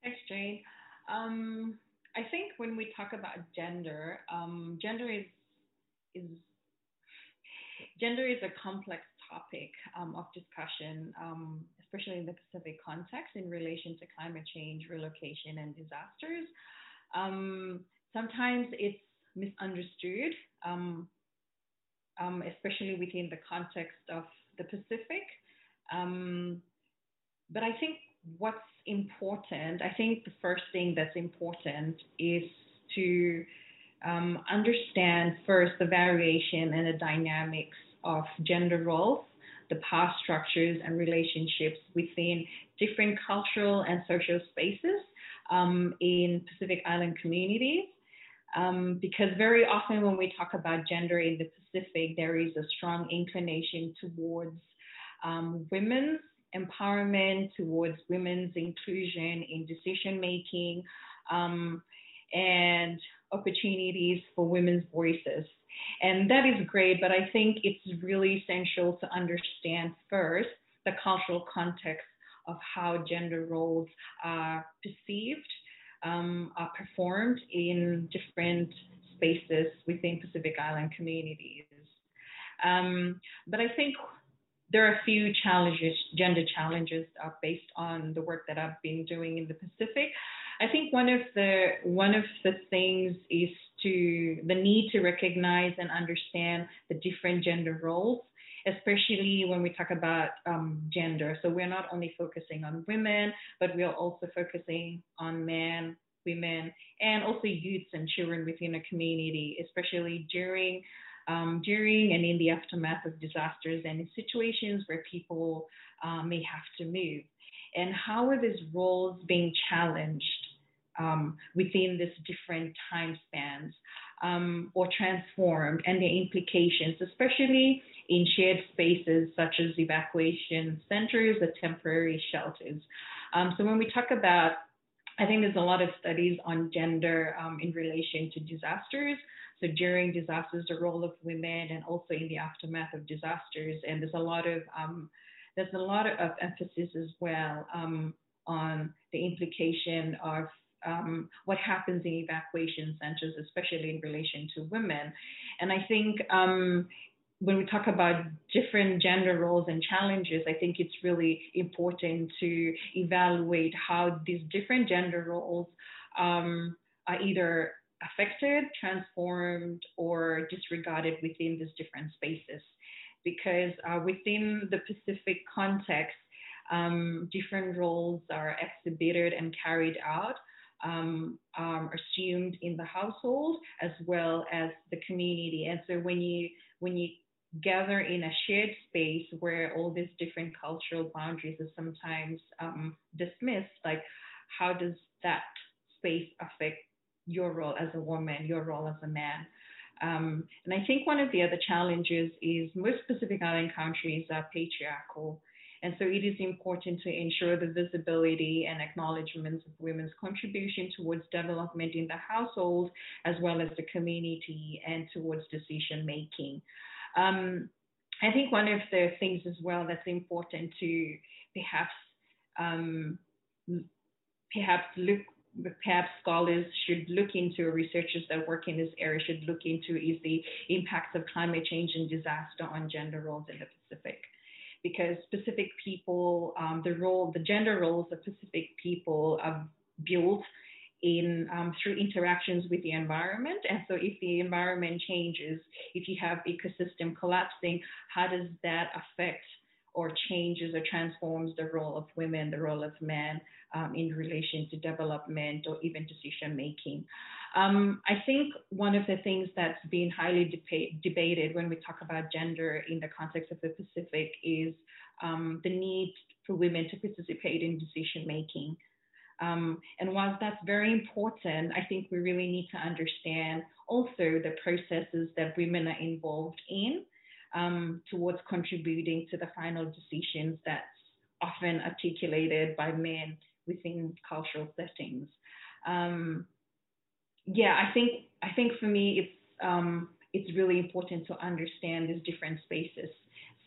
Thanks, Jane. Um, I think when we talk about gender, um, gender is is gender is a complex topic um, of discussion, um, especially in the Pacific context in relation to climate change, relocation, and disasters. Um, sometimes it's misunderstood um, especially within the context of the Pacific. Um, but I think what's important, I think the first thing that's important is to um, understand first the variation and the dynamics of gender roles, the power structures and relationships within different cultural and social spaces um, in Pacific Island communities. Um, because very often when we talk about gender in the Pacific, there is a strong inclination towards um, women's empowerment, towards women's inclusion in decision making, um, and opportunities for women's voices. And that is great, but I think it's really essential to understand first the cultural context of how gender roles are perceived um, are performed in different spaces within Pacific Island communities. Um, but I think there are a few challenges, gender challenges, uh, based on the work that I've been doing in the Pacific. I think one of the one of the things is to the need to recognize and understand the different gender roles especially when we talk about um, gender. So we're not only focusing on women, but we are also focusing on men, women, and also youths and children within a community, especially during um, during and in the aftermath of disasters and in situations where people uh, may have to move. And how are these roles being challenged um, within these different time spans um, or transformed and the implications, especially in shared spaces such as evacuation centers or temporary shelters. Um, so when we talk about I think there's a lot of studies on gender um, in relation to disasters. So during disasters, the role of women, and also in the aftermath of disasters. And there's a lot of um, there's a lot of emphasis as well um, on the implication of um, what happens in evacuation centers, especially in relation to women. And I think um, when we talk about different gender roles and challenges, I think it's really important to evaluate how these different gender roles um, are either affected, transformed, or disregarded within these different spaces. Because uh, within the Pacific context, um, different roles are exhibited and carried out. Um, um, assumed in the household as well as the community. And so when you when you gather in a shared space where all these different cultural boundaries are sometimes um, dismissed, like how does that space affect your role as a woman, your role as a man? Um, and I think one of the other challenges is most Pacific Island countries are patriarchal. And so it is important to ensure the visibility and acknowledgement of women's contribution towards development in the household, as well as the community and towards decision making. Um, I think one of the things as well that's important to perhaps um, perhaps look perhaps scholars should look into researchers that work in this area should look into is the impacts of climate change and disaster on gender roles in the Pacific. Because Pacific people, um, the role, the gender roles of Pacific people are built in um, through interactions with the environment. And so, if the environment changes, if you have ecosystem collapsing, how does that affect or changes or transforms the role of women, the role of men um, in relation to development or even decision making? Um, I think one of the things that's been highly deba- debated when we talk about gender in the context of the Pacific is um, the need for women to participate in decision making. Um, and whilst that's very important, I think we really need to understand also the processes that women are involved in um, towards contributing to the final decisions that's often articulated by men within cultural settings. Um, yeah, I think I think for me it's um, it's really important to understand these different spaces.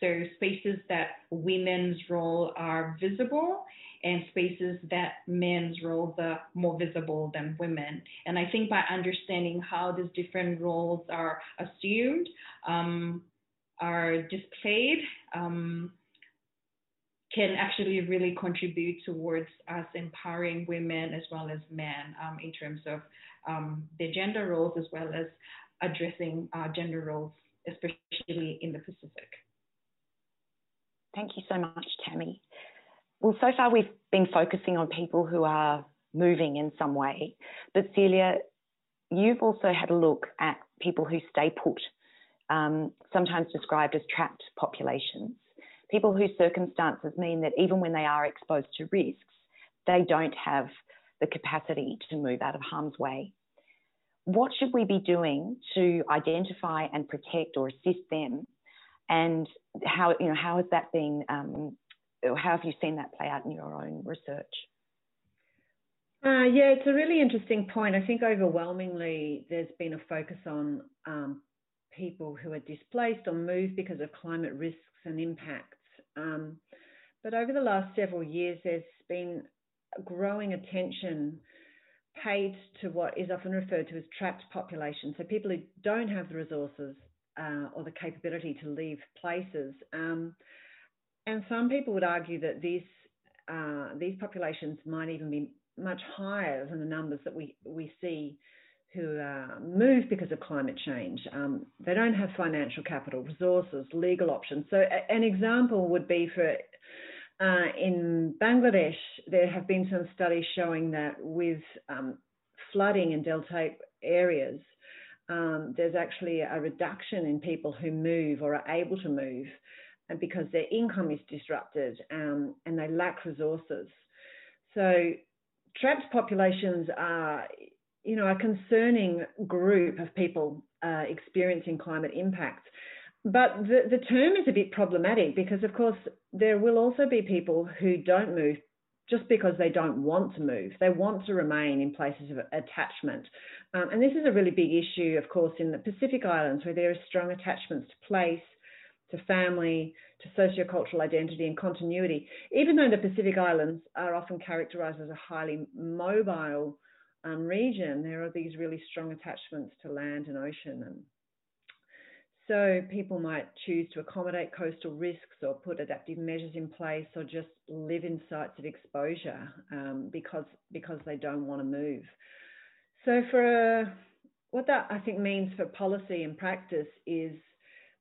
So spaces that women's role are visible and spaces that men's roles are more visible than women. And I think by understanding how these different roles are assumed, um, are displayed, um, can actually really contribute towards us empowering women as well as men um, in terms of um, their gender roles as well as addressing uh, gender roles, especially in the Pacific. Thank you so much, Tammy. Well, so far we've been focusing on people who are moving in some way, but Celia, you've also had a look at people who stay put, um, sometimes described as trapped populations, people whose circumstances mean that even when they are exposed to risks, they don't have the capacity to move out of harm's way. What should we be doing to identify and protect or assist them? And how you know how has that been um, how have you seen that play out in your own research? Uh, yeah, it's a really interesting point. I think overwhelmingly there's been a focus on um, people who are displaced or moved because of climate risks and impacts. Um, but over the last several years, there's been growing attention paid to what is often referred to as trapped populations. So people who don't have the resources uh, or the capability to leave places. Um, and some people would argue that these uh, these populations might even be much higher than the numbers that we we see who uh, move because of climate change. Um, they don't have financial capital, resources, legal options. So a, an example would be for uh, in Bangladesh, there have been some studies showing that with um, flooding in delta areas, um, there's actually a reduction in people who move or are able to move and because their income is disrupted um, and they lack resources. So trapped populations are, you know, a concerning group of people uh, experiencing climate impacts. But the, the term is a bit problematic because, of course, there will also be people who don't move just because they don't want to move. They want to remain in places of attachment. Um, and this is a really big issue, of course, in the Pacific Islands where there are strong attachments to place, to family, to sociocultural identity and continuity. Even though the Pacific Islands are often characterized as a highly mobile um, region, there are these really strong attachments to land and ocean. And so people might choose to accommodate coastal risks or put adaptive measures in place or just live in sites of exposure um, because, because they don't want to move. So for uh, what that I think means for policy and practice is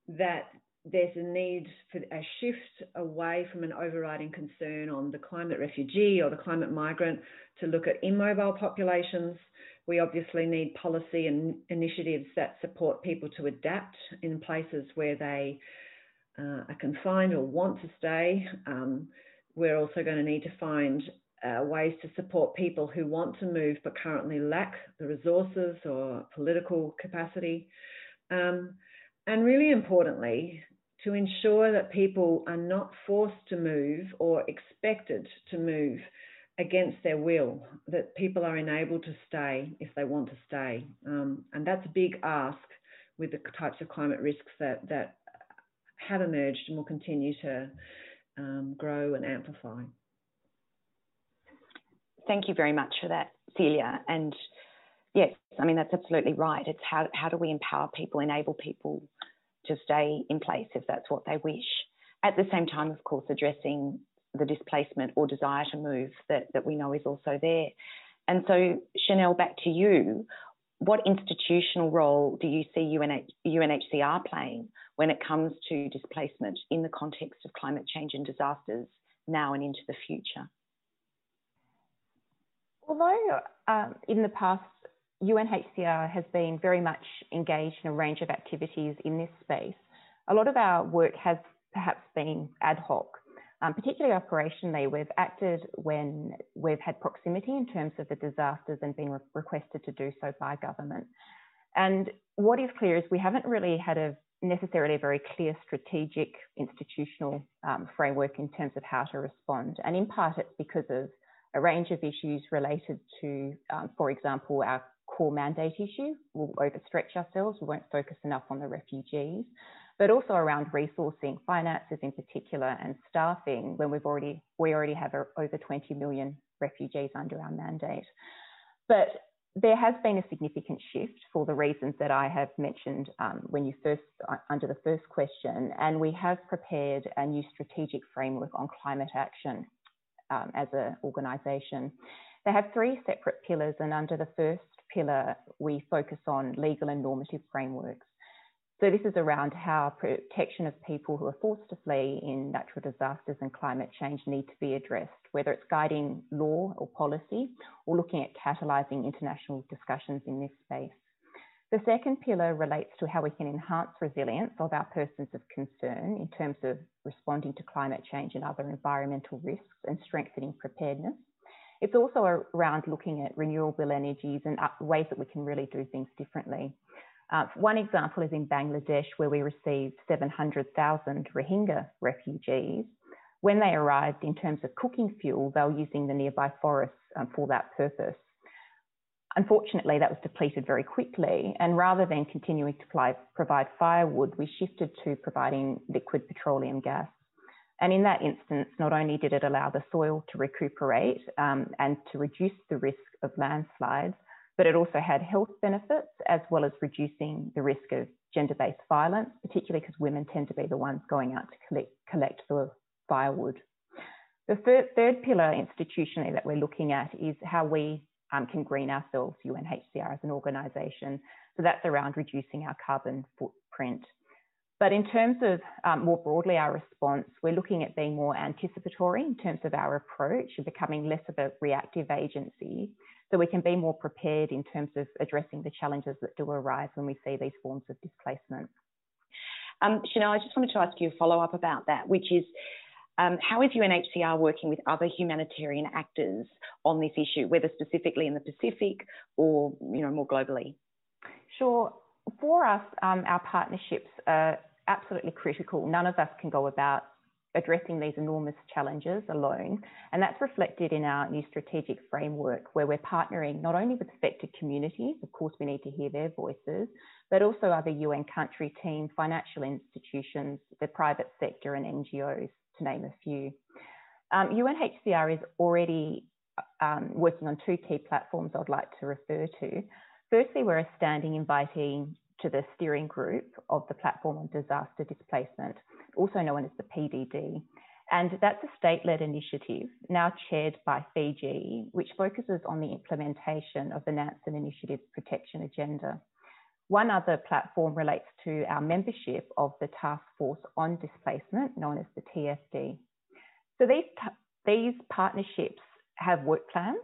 that there's a need for a shift away from an overriding concern on the climate refugee or the climate migrant to look at immobile populations. We obviously need policy and initiatives that support people to adapt in places where they uh, are confined or want to stay. Um, we're also going to need to find uh, ways to support people who want to move but currently lack the resources or political capacity. Um, and really importantly, to ensure that people are not forced to move or expected to move against their will, that people are enabled to stay if they want to stay. Um, and that's a big ask with the types of climate risks that, that have emerged and will continue to um, grow and amplify. Thank you very much for that, Celia. And yes, I mean, that's absolutely right. It's how, how do we empower people, enable people to stay in place if that's what they wish. at the same time, of course, addressing the displacement or desire to move that, that we know is also there. And so, Chanel, back to you. What institutional role do you see UNH, UNHCR playing when it comes to displacement in the context of climate change and disasters now and into the future? Although um, in the past, UNHCR has been very much engaged in a range of activities in this space, a lot of our work has perhaps been ad hoc. Um, particularly operationally, we've acted when we've had proximity in terms of the disasters and been re requested to do so by government. And what is clear is we haven't really had a necessarily a very clear strategic institutional um, framework in terms of how to respond. And in part, it's because of a range of issues related to, um, for example, our core mandate issue. We'll overstretch ourselves, we won't focus enough on the refugees, but also around resourcing, finances in particular, and staffing when we've already we already have over 20 million refugees under our mandate. But there has been a significant shift for the reasons that I have mentioned um, when you first uh, under the first question, and we have prepared a new strategic framework on climate action um, as an organisation. They have three separate pillars, and under the first pillar, we focus on legal and normative frameworks. So this is around how protection of people who are forced to flee in natural disasters and climate change need to be addressed, whether it's guiding law or policy or looking at catalysing international discussions in this space. The second pillar relates to how we can enhance resilience of our persons of concern in terms of responding to climate change and other environmental risks and strengthening preparedness. It's also around looking at renewable energies and ways that we can really do things differently. Uh, one example is in Bangladesh, where we received 700,000 Rohingya refugees. When they arrived, in terms of cooking fuel, they were using the nearby forests um, for that purpose. Unfortunately, that was depleted very quickly, and rather than continuing to provide firewood, we shifted to providing liquid petroleum gas. And in that instance, not only did it allow the soil to recuperate um, and to reduce the risk of landslides, but it also had health benefits as well as reducing the risk of gender based violence, particularly because women tend to be the ones going out to collect, collect the firewood. The third, third, pillar institutionally that we're looking at is how we um, can green ourselves, UNHCR as an organisation. So that's around reducing our carbon footprint. But in terms of um, more broadly our response, we're looking at being more anticipatory in terms of our approach and becoming less of a reactive agency so we can be more prepared in terms of addressing the challenges that do arise when we see these forms of displacement. Um, Chanel, I just wanted to ask you a follow up about that, which is um, how is UNHCR working with other humanitarian actors on this issue, whether specifically in the Pacific or you know more globally? Sure. For us, um, our partnerships are absolutely critical. None of us can go about addressing these enormous challenges alone. And that's reflected in our new strategic framework, where we're partnering not only with affected communities, of course, we need to hear their voices, but also other UN country teams, financial institutions, the private sector, and NGOs, to name a few. Um, UNHCR is already um, working on two key platforms I'd like to refer to. Firstly, we're a standing invitee to the steering group of the Platform on Disaster Displacement, also known as the PDD. And that's a state led initiative now chaired by Fiji, which focuses on the implementation of the Nansen Initiative's protection agenda. One other platform relates to our membership of the Task Force on Displacement, known as the TFD. So these, these partnerships have work plans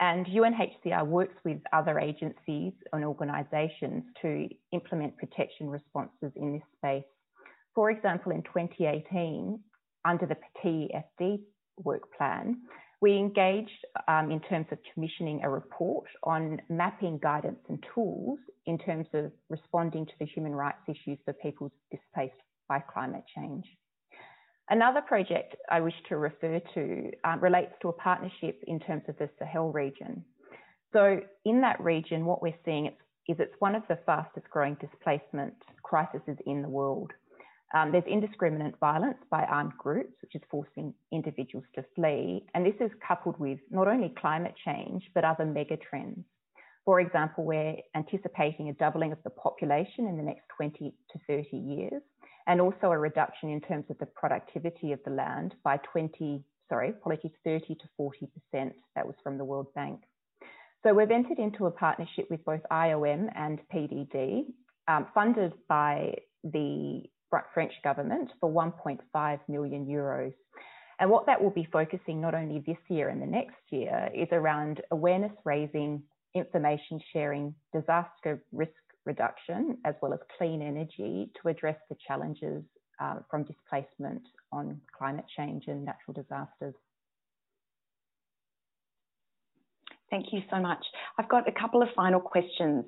and UNHCR works with other agencies and organisations to implement protection responses in this space. For example, in 2018, under the TFD work plan, we engaged um, in terms of commissioning a report on mapping guidance and tools in terms of responding to the human rights issues for people displaced by climate change. Another project I wish to refer to um, relates to a partnership in terms of the Sahel region. So in that region, what we're seeing is it's one of the fastest growing displacement crises in the world. Um, there's indiscriminate violence by armed groups, which is forcing individuals to flee. And this is coupled with not only climate change, but other mega trends. For example, we're anticipating a doubling of the population in the next 20 to 30 years and also a reduction in terms of the productivity of the land by 20, sorry, apologies, 30 to 40%. That was from the World Bank. So we've entered into a partnership with both IOM and PDD, um, funded by the French government for 1.5 million euros. And what that will be focusing not only this year and the next year is around awareness raising, information sharing, disaster risk reduction, as well as clean energy to address the challenges uh, from displacement on climate change and natural disasters. Thank you so much. I've got a couple of final questions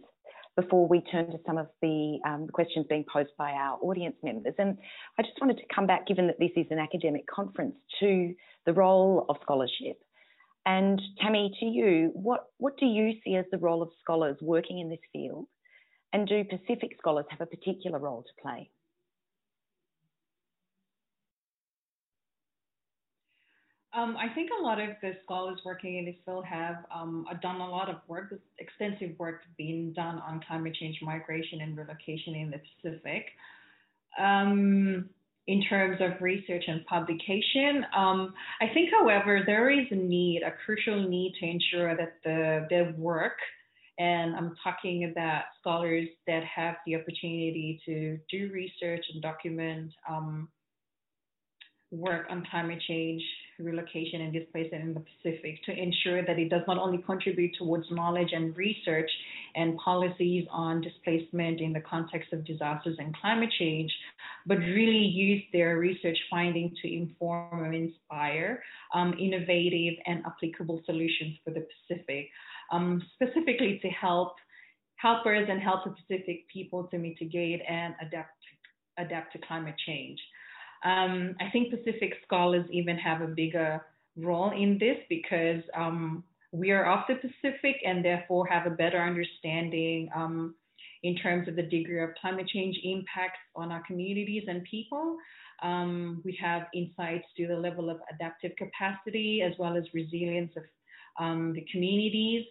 before we turn to some of the um, questions being posed by our audience members. And I just wanted to come back, given that this is an academic conference, to the role of scholarship. And Tammy, to you, what, what do you see as the role of scholars working in this field? And do Pacific scholars have a particular role to play? Um, I think a lot of the scholars working in this field have um, done a lot of work, extensive work being done on climate change, migration, and relocation in the Pacific. Um, in terms of research and publication, um, I think, however, there is a need, a crucial need to ensure that the their work, and I'm talking about scholars that have the opportunity to do research and document um, work on climate change, relocation, and displacement in the Pacific to ensure that it does not only contribute towards knowledge and research and policies on displacement in the context of disasters and climate change, but really use their research finding to inform and inspire um, innovative and applicable solutions for the Pacific, um, specifically to help helpers and help the Pacific people to mitigate and adapt adapt to climate change. Um, I think Pacific scholars even have a bigger role in this because um, we are of the Pacific and therefore have a better understanding um, in terms of the degree of climate change impacts on our communities and people. Um, we have insights to the level of adaptive capacity as well as resilience of um, the communities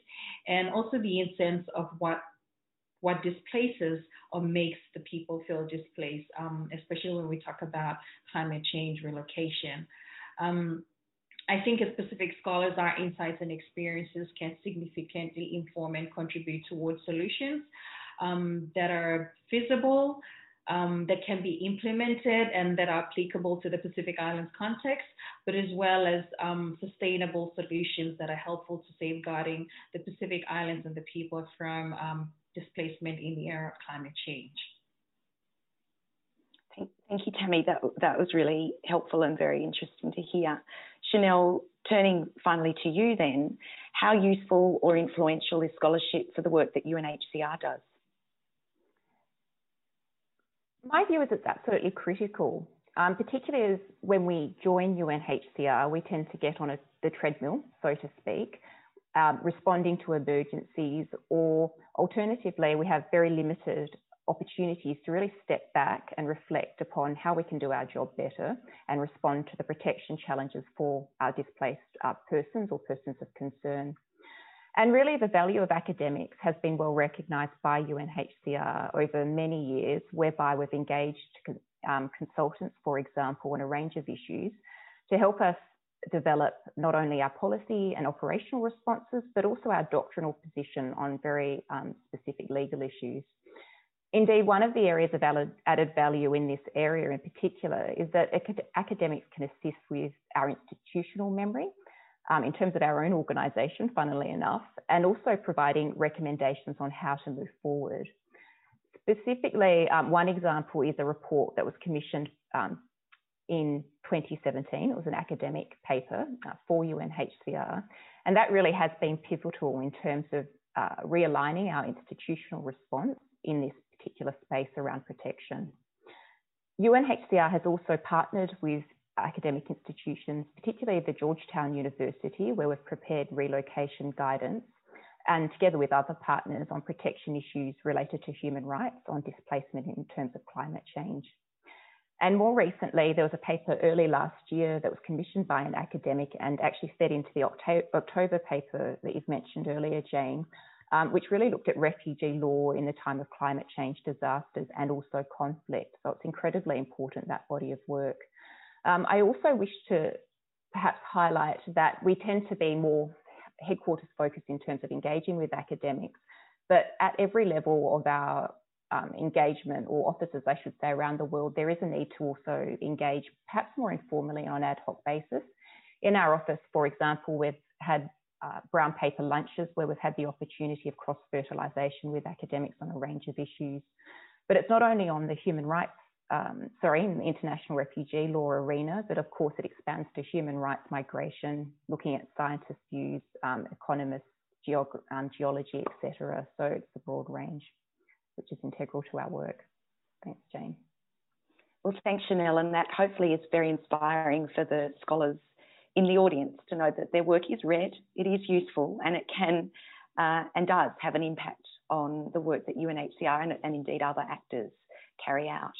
and also the sense of what what displaces or makes the people feel displaced, um, especially when we talk about climate change relocation. Um, I think as scholars, our insights and experiences can significantly inform and contribute towards solutions um, that are feasible, um, that can be implemented, and that are applicable to the Pacific Islands context, but as well as um, sustainable solutions that are helpful to safeguarding the Pacific Islands and the people from um, displacement in the era of climate change. Thank, thank you, Tammy. That, that was really helpful and very interesting to hear. Chanel, turning finally to you then, how useful or influential is scholarship for the work that UNHCR does? My view is it's absolutely critical, um, particularly as when we join UNHCR, we tend to get on a, the treadmill, so to speak, um, responding to emergencies, or alternatively, we have very limited opportunities to really step back and reflect upon how we can do our job better and respond to the protection challenges for our displaced uh, persons or persons of concern. And really, the value of academics has been well recognised by UNHCR over many years, whereby we've engaged um, consultants, for example, on a range of issues to help us develop not only our policy and operational responses, but also our doctrinal position on very um, specific legal issues. Indeed, one of the areas of added value in this area in particular is that academics can assist with our institutional memory um, in terms of our own organisation, funnily enough, and also providing recommendations on how to move forward. Specifically, um, one example is a report that was commissioned um, in 2017. It was an academic paper uh, for UNHCR, and that really has been pivotal in terms of uh, realigning our institutional response in this particular space around protection. UNHCR has also partnered with academic institutions, particularly the Georgetown University, where we've prepared relocation guidance, and together with other partners on protection issues related to human rights on displacement in terms of climate change. And more recently, there was a paper early last year that was commissioned by an academic and actually fed into the October paper that you've mentioned earlier, Jane, um, which really looked at refugee law in the time of climate change disasters and also conflict. So it's incredibly important, that body of work. Um, I also wish to perhaps highlight that we tend to be more headquarters focused in terms of engaging with academics, but at every level of our um, engagement or offices, I should say, around the world, there is a need to also engage perhaps more informally on an ad hoc basis. In our office, for example, we've had uh, brown paper lunches where we've had the opportunity of cross fertilisation with academics on a range of issues. But it's not only on the human rights, um, sorry, in the international refugee law arena, but of course it expands to human rights migration, looking at scientists' views, um, economists, geog um, geology, etc. So it's a broad range, which is integral to our work. Thanks, Jane. Well, thanks, Chanel, and that hopefully is very inspiring for the scholars in the audience to know that their work is read, it is useful, and it can uh, and does have an impact on the work that UNHCR and, and indeed other actors carry out.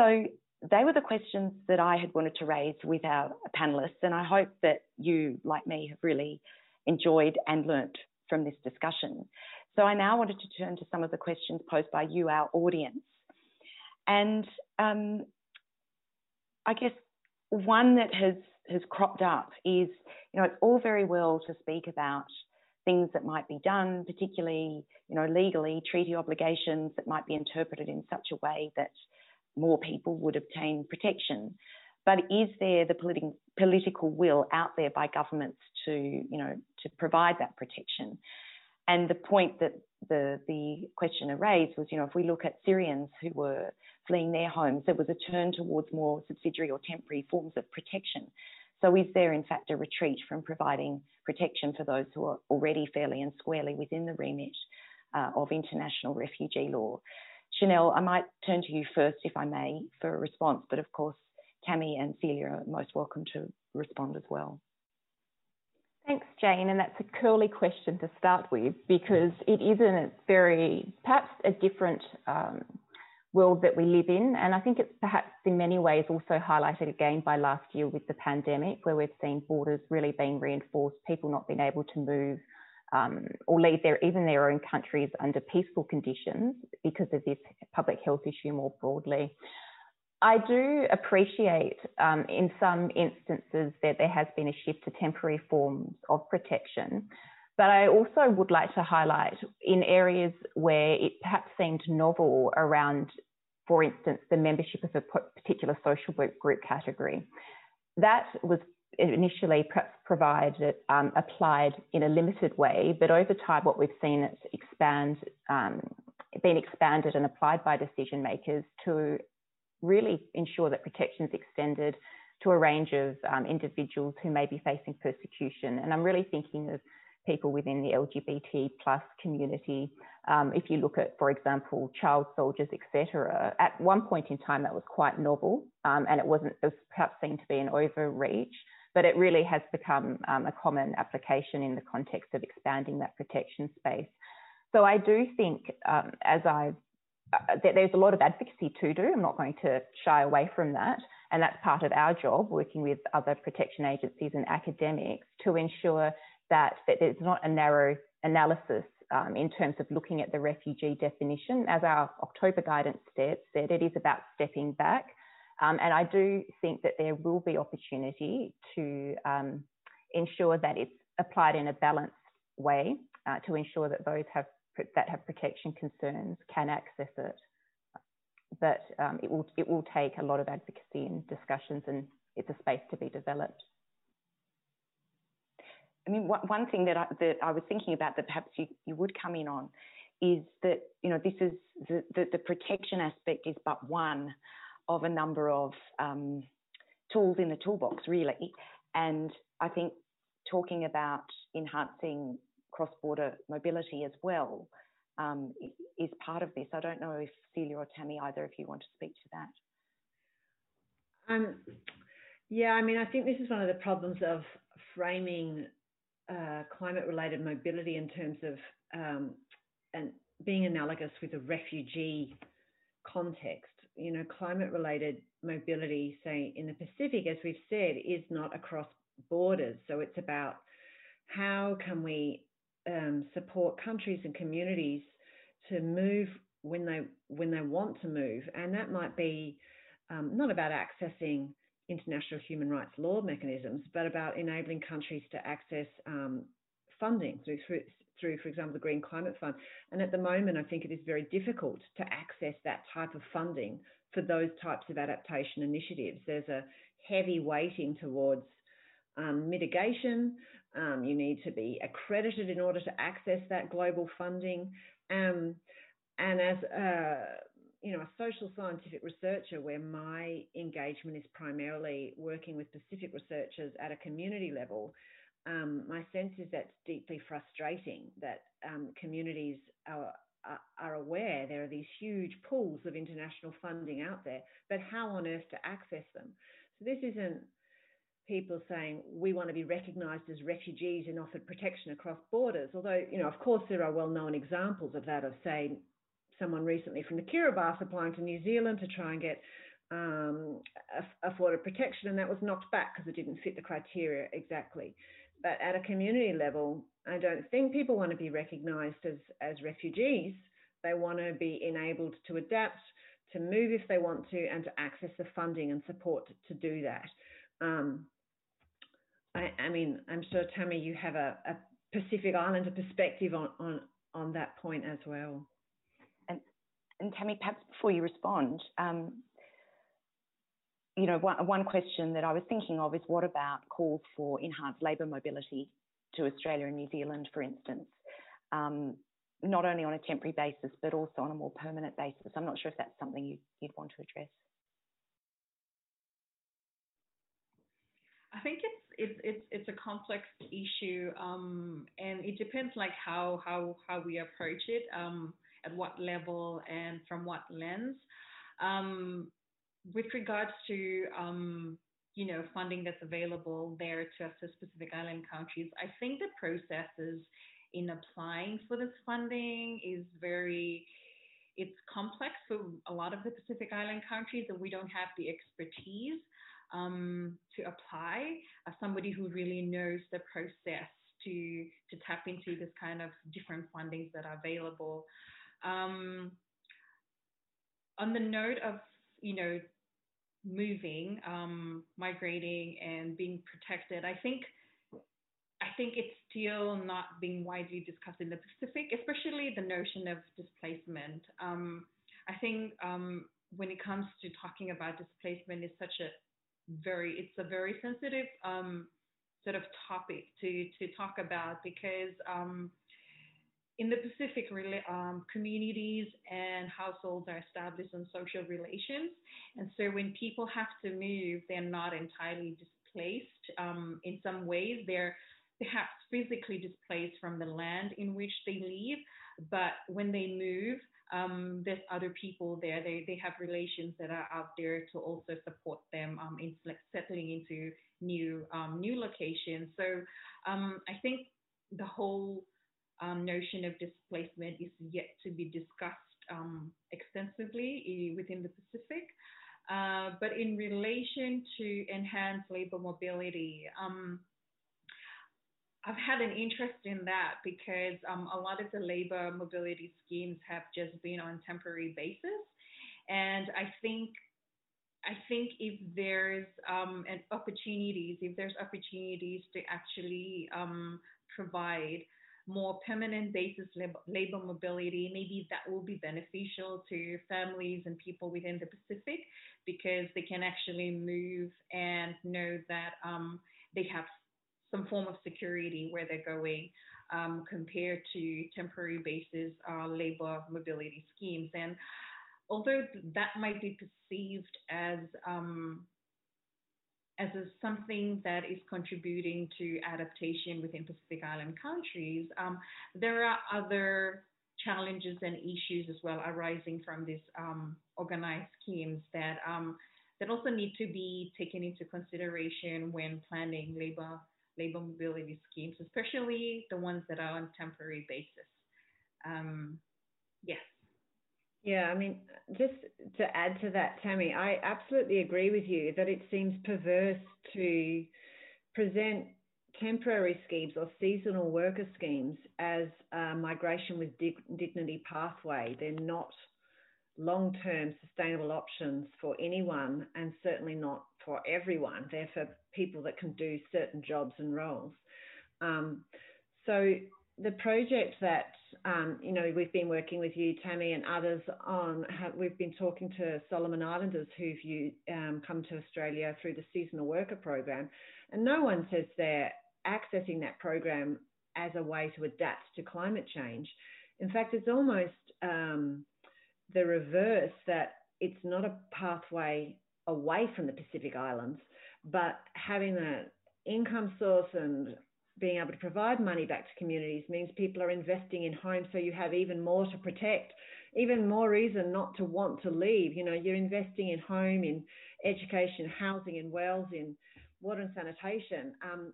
So they were the questions that I had wanted to raise with our panelists, and I hope that you, like me, have really enjoyed and learnt from this discussion. So I now wanted to turn to some of the questions posed by you, our audience. And um, I guess one that has has cropped up is, you know, it's all very well to speak about things that might be done, particularly, you know, legally, treaty obligations that might be interpreted in such a way that more people would obtain protection. But is there the politi- political will out there by governments to, you know, to provide that protection? And the point that the, the questioner raised was, you know, if we look at Syrians who were fleeing their homes, there was a turn towards more subsidiary or temporary forms of protection. So is there in fact a retreat from providing protection for those who are already fairly and squarely within the remit uh, of international refugee law? Chanel, I might turn to you first, if I may, for a response, but of course, Tammy and Celia are most welcome to respond as well. Thanks, Jane. And that's a curly question to start with because it is in a very, perhaps a different um, world that we live in. And I think it's perhaps in many ways also highlighted again by last year with the pandemic, where we've seen borders really being reinforced, people not being able to move um, or leave their even their own countries under peaceful conditions because of this public health issue more broadly. I do appreciate um, in some instances that there has been a shift to temporary forms of protection. But I also would like to highlight in areas where it perhaps seemed novel around, for instance, the membership of a particular social work group category. That was initially perhaps provided, um, applied in a limited way, but over time, what we've seen is expand, um, been expanded and applied by decision makers to really ensure that protection is extended to a range of um, individuals who may be facing persecution. And I'm really thinking of people within the LGBT plus community. Um, if you look at, for example, child soldiers, etc., at one point in time that was quite novel, um, and it wasn't it was perhaps seen to be an overreach, but it really has become um, a common application in the context of expanding that protection space. So I do think, um, as I've uh, there's a lot of advocacy to do. I'm not going to shy away from that. And that's part of our job, working with other protection agencies and academics to ensure that, that there's not a narrow analysis um, in terms of looking at the refugee definition. As our October guidance said, it is about stepping back. Um, and I do think that there will be opportunity to um, ensure that it's applied in a balanced way uh, to ensure that those have that have protection concerns can access it. But um, it will it will take a lot of advocacy and discussions, and it's a space to be developed. I mean, one thing that I, that I was thinking about that perhaps you, you would come in on is that you know this is the, the, the protection aspect is but one of a number of um, tools in the toolbox, really. And I think talking about enhancing cross-border mobility as well um, is part of this. I don't know if Celia or Tammy, either of you want to speak to that. Um, yeah, I mean, I think this is one of the problems of framing uh, climate-related mobility in terms of um, and being analogous with a refugee context. You know, climate-related mobility, say in the Pacific, as we've said, is not across borders. So it's about how can we um, support countries and communities to move when they when they want to move, and that might be um, not about accessing international human rights law mechanisms, but about enabling countries to access um, funding through, through, through, for example, the Green Climate Fund. And at the moment, I think it is very difficult to access that type of funding for those types of adaptation initiatives. There's a heavy weighting towards um, mitigation. Um, you need to be accredited in order to access that global funding. Um, and as a, you know, a social scientific researcher, where my engagement is primarily working with Pacific researchers at a community level, um, my sense is that's deeply frustrating that um, communities are, are, are, aware there are these huge pools of international funding out there, but how on earth to access them? So this isn't people saying we want to be recognised as refugees and offered protection across borders. Although, you know, of course, there are well-known examples of that of, say, someone recently from the Kiribati applying to New Zealand to try and get um, afforded protection, and that was knocked back because it didn't fit the criteria exactly. But at a community level, I don't think people want to be recognised as, as refugees. They want to be enabled to adapt, to move if they want to, and to access the funding and support to do that. Um, I, I, mean, I'm sure Tammy, you have a, a Pacific Islander perspective on, on, on that point as well. And, and Tammy, perhaps before you respond, um, you know, one, one question that I was thinking of is what about calls for enhanced labour mobility to Australia and New Zealand, for instance, um, not only on a temporary basis, but also on a more permanent basis? I'm not sure if that's something you, would want to address. I think it's it's it's it's a complex issue, um, and it depends like how how how we approach it, um, at what level and from what lens. Um, with regards to um, you know funding that's available there to assist Pacific Island countries, I think the processes in applying for this funding is very it's complex for a lot of the Pacific Island countries, and we don't have the expertise um, to apply. As somebody who really knows the process to to tap into this kind of different fundings that are available. Um, on the note of you know, moving, um, migrating, and being protected, I think I think it's still not being widely discussed in the Pacific, especially the notion of displacement. Um, I think um, when it comes to talking about displacement, is such a very it's a very sensitive um, sort of topic to to talk about because um, in the Pacific, um, communities and households are established on social relations. And so when people have to move, they're not entirely displaced. Um, in some ways, they're perhaps physically displaced from the land in which they live. But when they move, um, there's other people there. They, they have relations that are out there to also support them um, in settling into new um, new locations. So um, I think the whole um, notion of displacement is yet to be discussed um, extensively within the Pacific. Uh, but in relation to enhanced labor mobility, um, I've had an interest in that because um, a lot of the labor mobility schemes have just been on temporary basis, and I think I think if there's um, an opportunities, if there's opportunities to actually um, provide more permanent basis labor mobility, maybe that will be beneficial to families and people within the Pacific because they can actually move and know that um, they have some form of security where they're going um, compared to temporary basis uh, labor mobility schemes. And although that might be perceived as um, as a, something that is contributing to adaptation within Pacific Island countries, um, there are other challenges and issues as well arising from these um, organized schemes that um, that also need to be taken into consideration when planning labor labor mobility schemes, especially the ones that are on temporary basis. Um, yes. Yeah, I mean, just to add to that, Tammy, I absolutely agree with you that it seems perverse to present temporary schemes or seasonal worker schemes as a migration with dignity pathway. They're not long term sustainable options for anyone and certainly not for everyone. They're for people that can do certain jobs and roles. Um, so the project that um, you know we've been working with you, Tammy, and others on, have, we've been talking to Solomon Islanders who've you, um, come to Australia through the seasonal worker program, and no one says they're accessing that program as a way to adapt to climate change. In fact, it's almost um, the reverse that it's not a pathway away from the Pacific Islands, but having an income source and being able to provide money back to communities means people are investing in homes so you have even more to protect even more reason not to want to leave you know you're investing in home in education housing in wells in water and sanitation um,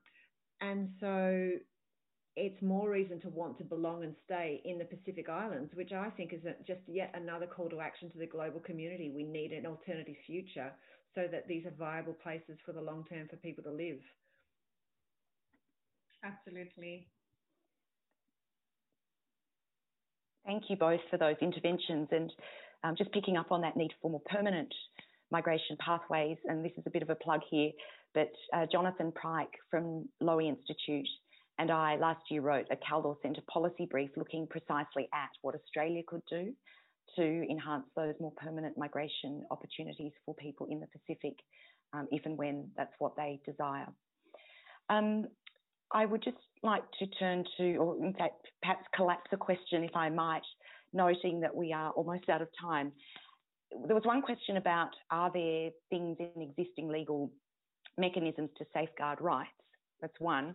and so it's more reason to want to belong and stay in the Pacific Islands, which I think is just yet another call to action to the global community. We need an alternative future so that these are viable places for the long term for people to live. Absolutely. Thank you both for those interventions and um, just picking up on that need for more permanent migration pathways. And this is a bit of a plug here, but uh, Jonathan Pryke from Lowy Institute and I last year wrote a Kaldor Centre policy brief looking precisely at what Australia could do to enhance those more permanent migration opportunities for people in the Pacific, um, if and when that's what they desire. Um, I would just like to turn to, or in fact, perhaps collapse a question, if I might, noting that we are almost out of time. There was one question about are there things in existing legal mechanisms to safeguard rights? That's one.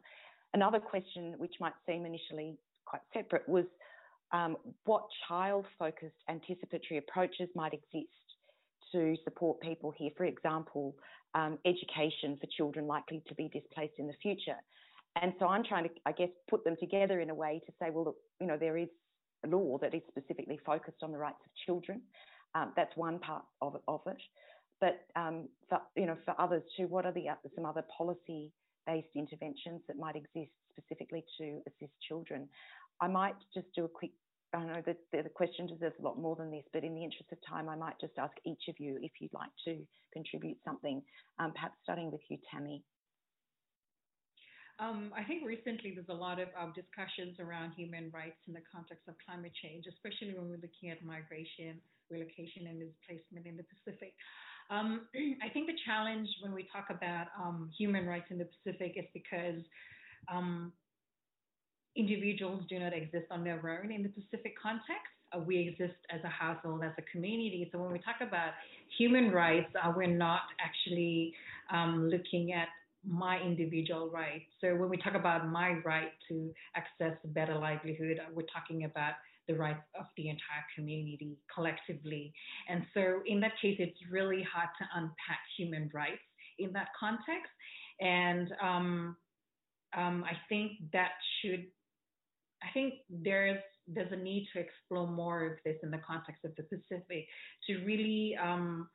Another question, which might seem initially quite separate, was um, what child focused anticipatory approaches might exist to support people here. For example, um, education for children likely to be displaced in the future. And so I'm trying to, I guess, put them together in a way to say, well, look, you know, there is a law that is specifically focused on the rights of children. Um, that's one part of it. Of it. But um, for, you know, for others too, what are the some other policy-based interventions that might exist specifically to assist children? I might just do a quick. I know that the question deserves a lot more than this, but in the interest of time, I might just ask each of you if you'd like to contribute something. Um, perhaps starting with you, Tammy. Um, I think recently there's a lot of um, discussions around human rights in the context of climate change, especially when we're looking at migration, relocation, and displacement in the Pacific. Um, I think the challenge when we talk about um, human rights in the Pacific is because um, individuals do not exist on their own in the Pacific context. Uh, we exist as a household, as a community. So when we talk about human rights, uh, we're not actually um, looking at my individual right. So when we talk about my right to access a better livelihood, uh, we're talking about the rights of the entire community collectively. And so in that case, it's really hard to unpack human rights in that context. And um, um, I think that should, I think there's there's a need to explore more of this in the context of the Pacific to really um,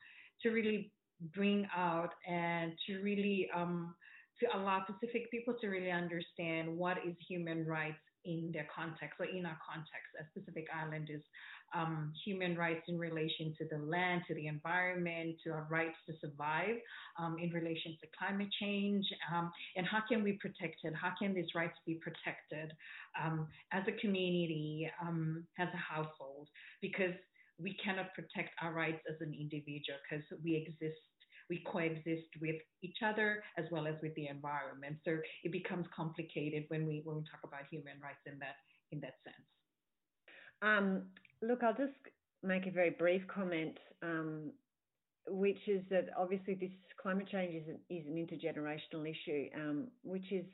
to really bring out and to really um, to allow Pacific people to really understand what is human rights in their context or in our context as Pacific Islanders, um, human rights in relation to the land, to the environment, to our rights to survive um, in relation to climate change, um, and how can we protect it? How can these rights be protected um, as a community, um, as a household? Because we cannot protect our rights as an individual because we exist we coexist with each other as well as with the environment. So it becomes complicated when we when we talk about human rights in that in that sense. Um, look, I'll just make a very brief comment, um, which is that obviously this climate change is an, is an intergenerational issue, um, which is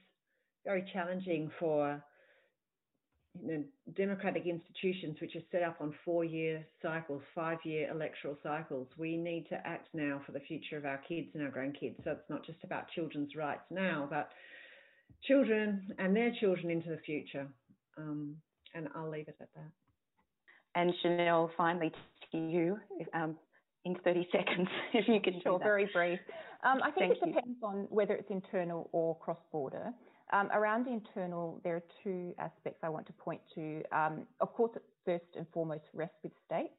very challenging for you know, democratic institutions which are set up on four-year cycles, five-year electoral cycles. We need to act now for the future of our kids and our grandkids. So it's not just about children's rights now, but children and their children into the future. Um, and I'll leave it at that. And Chanel, finally to you, um, in 30 seconds, if you can. Sure, very brief. Um, I think Thank it depends you. on whether it's internal or cross-border. Um, around internal, there are two aspects I want to point to. Um, of course, first and foremost, respite states,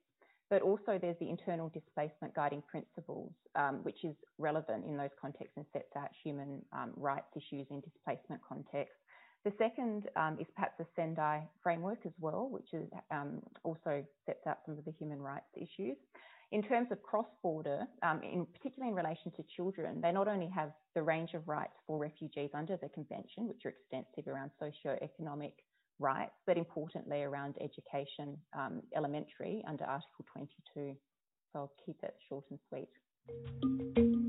but also there's the internal displacement guiding principles, um, which is relevant in those contexts and sets out human um, rights issues in displacement contexts. The second um, is perhaps the Sendai framework as well, which is, um, also sets out some of the human rights issues. In terms of cross-border, um, in particularly in relation to children, they not only have the range of rights for refugees under the convention, which are extensive around socio-economic rights, but importantly around education, um, elementary under Article 22. So I'll keep it short and sweet.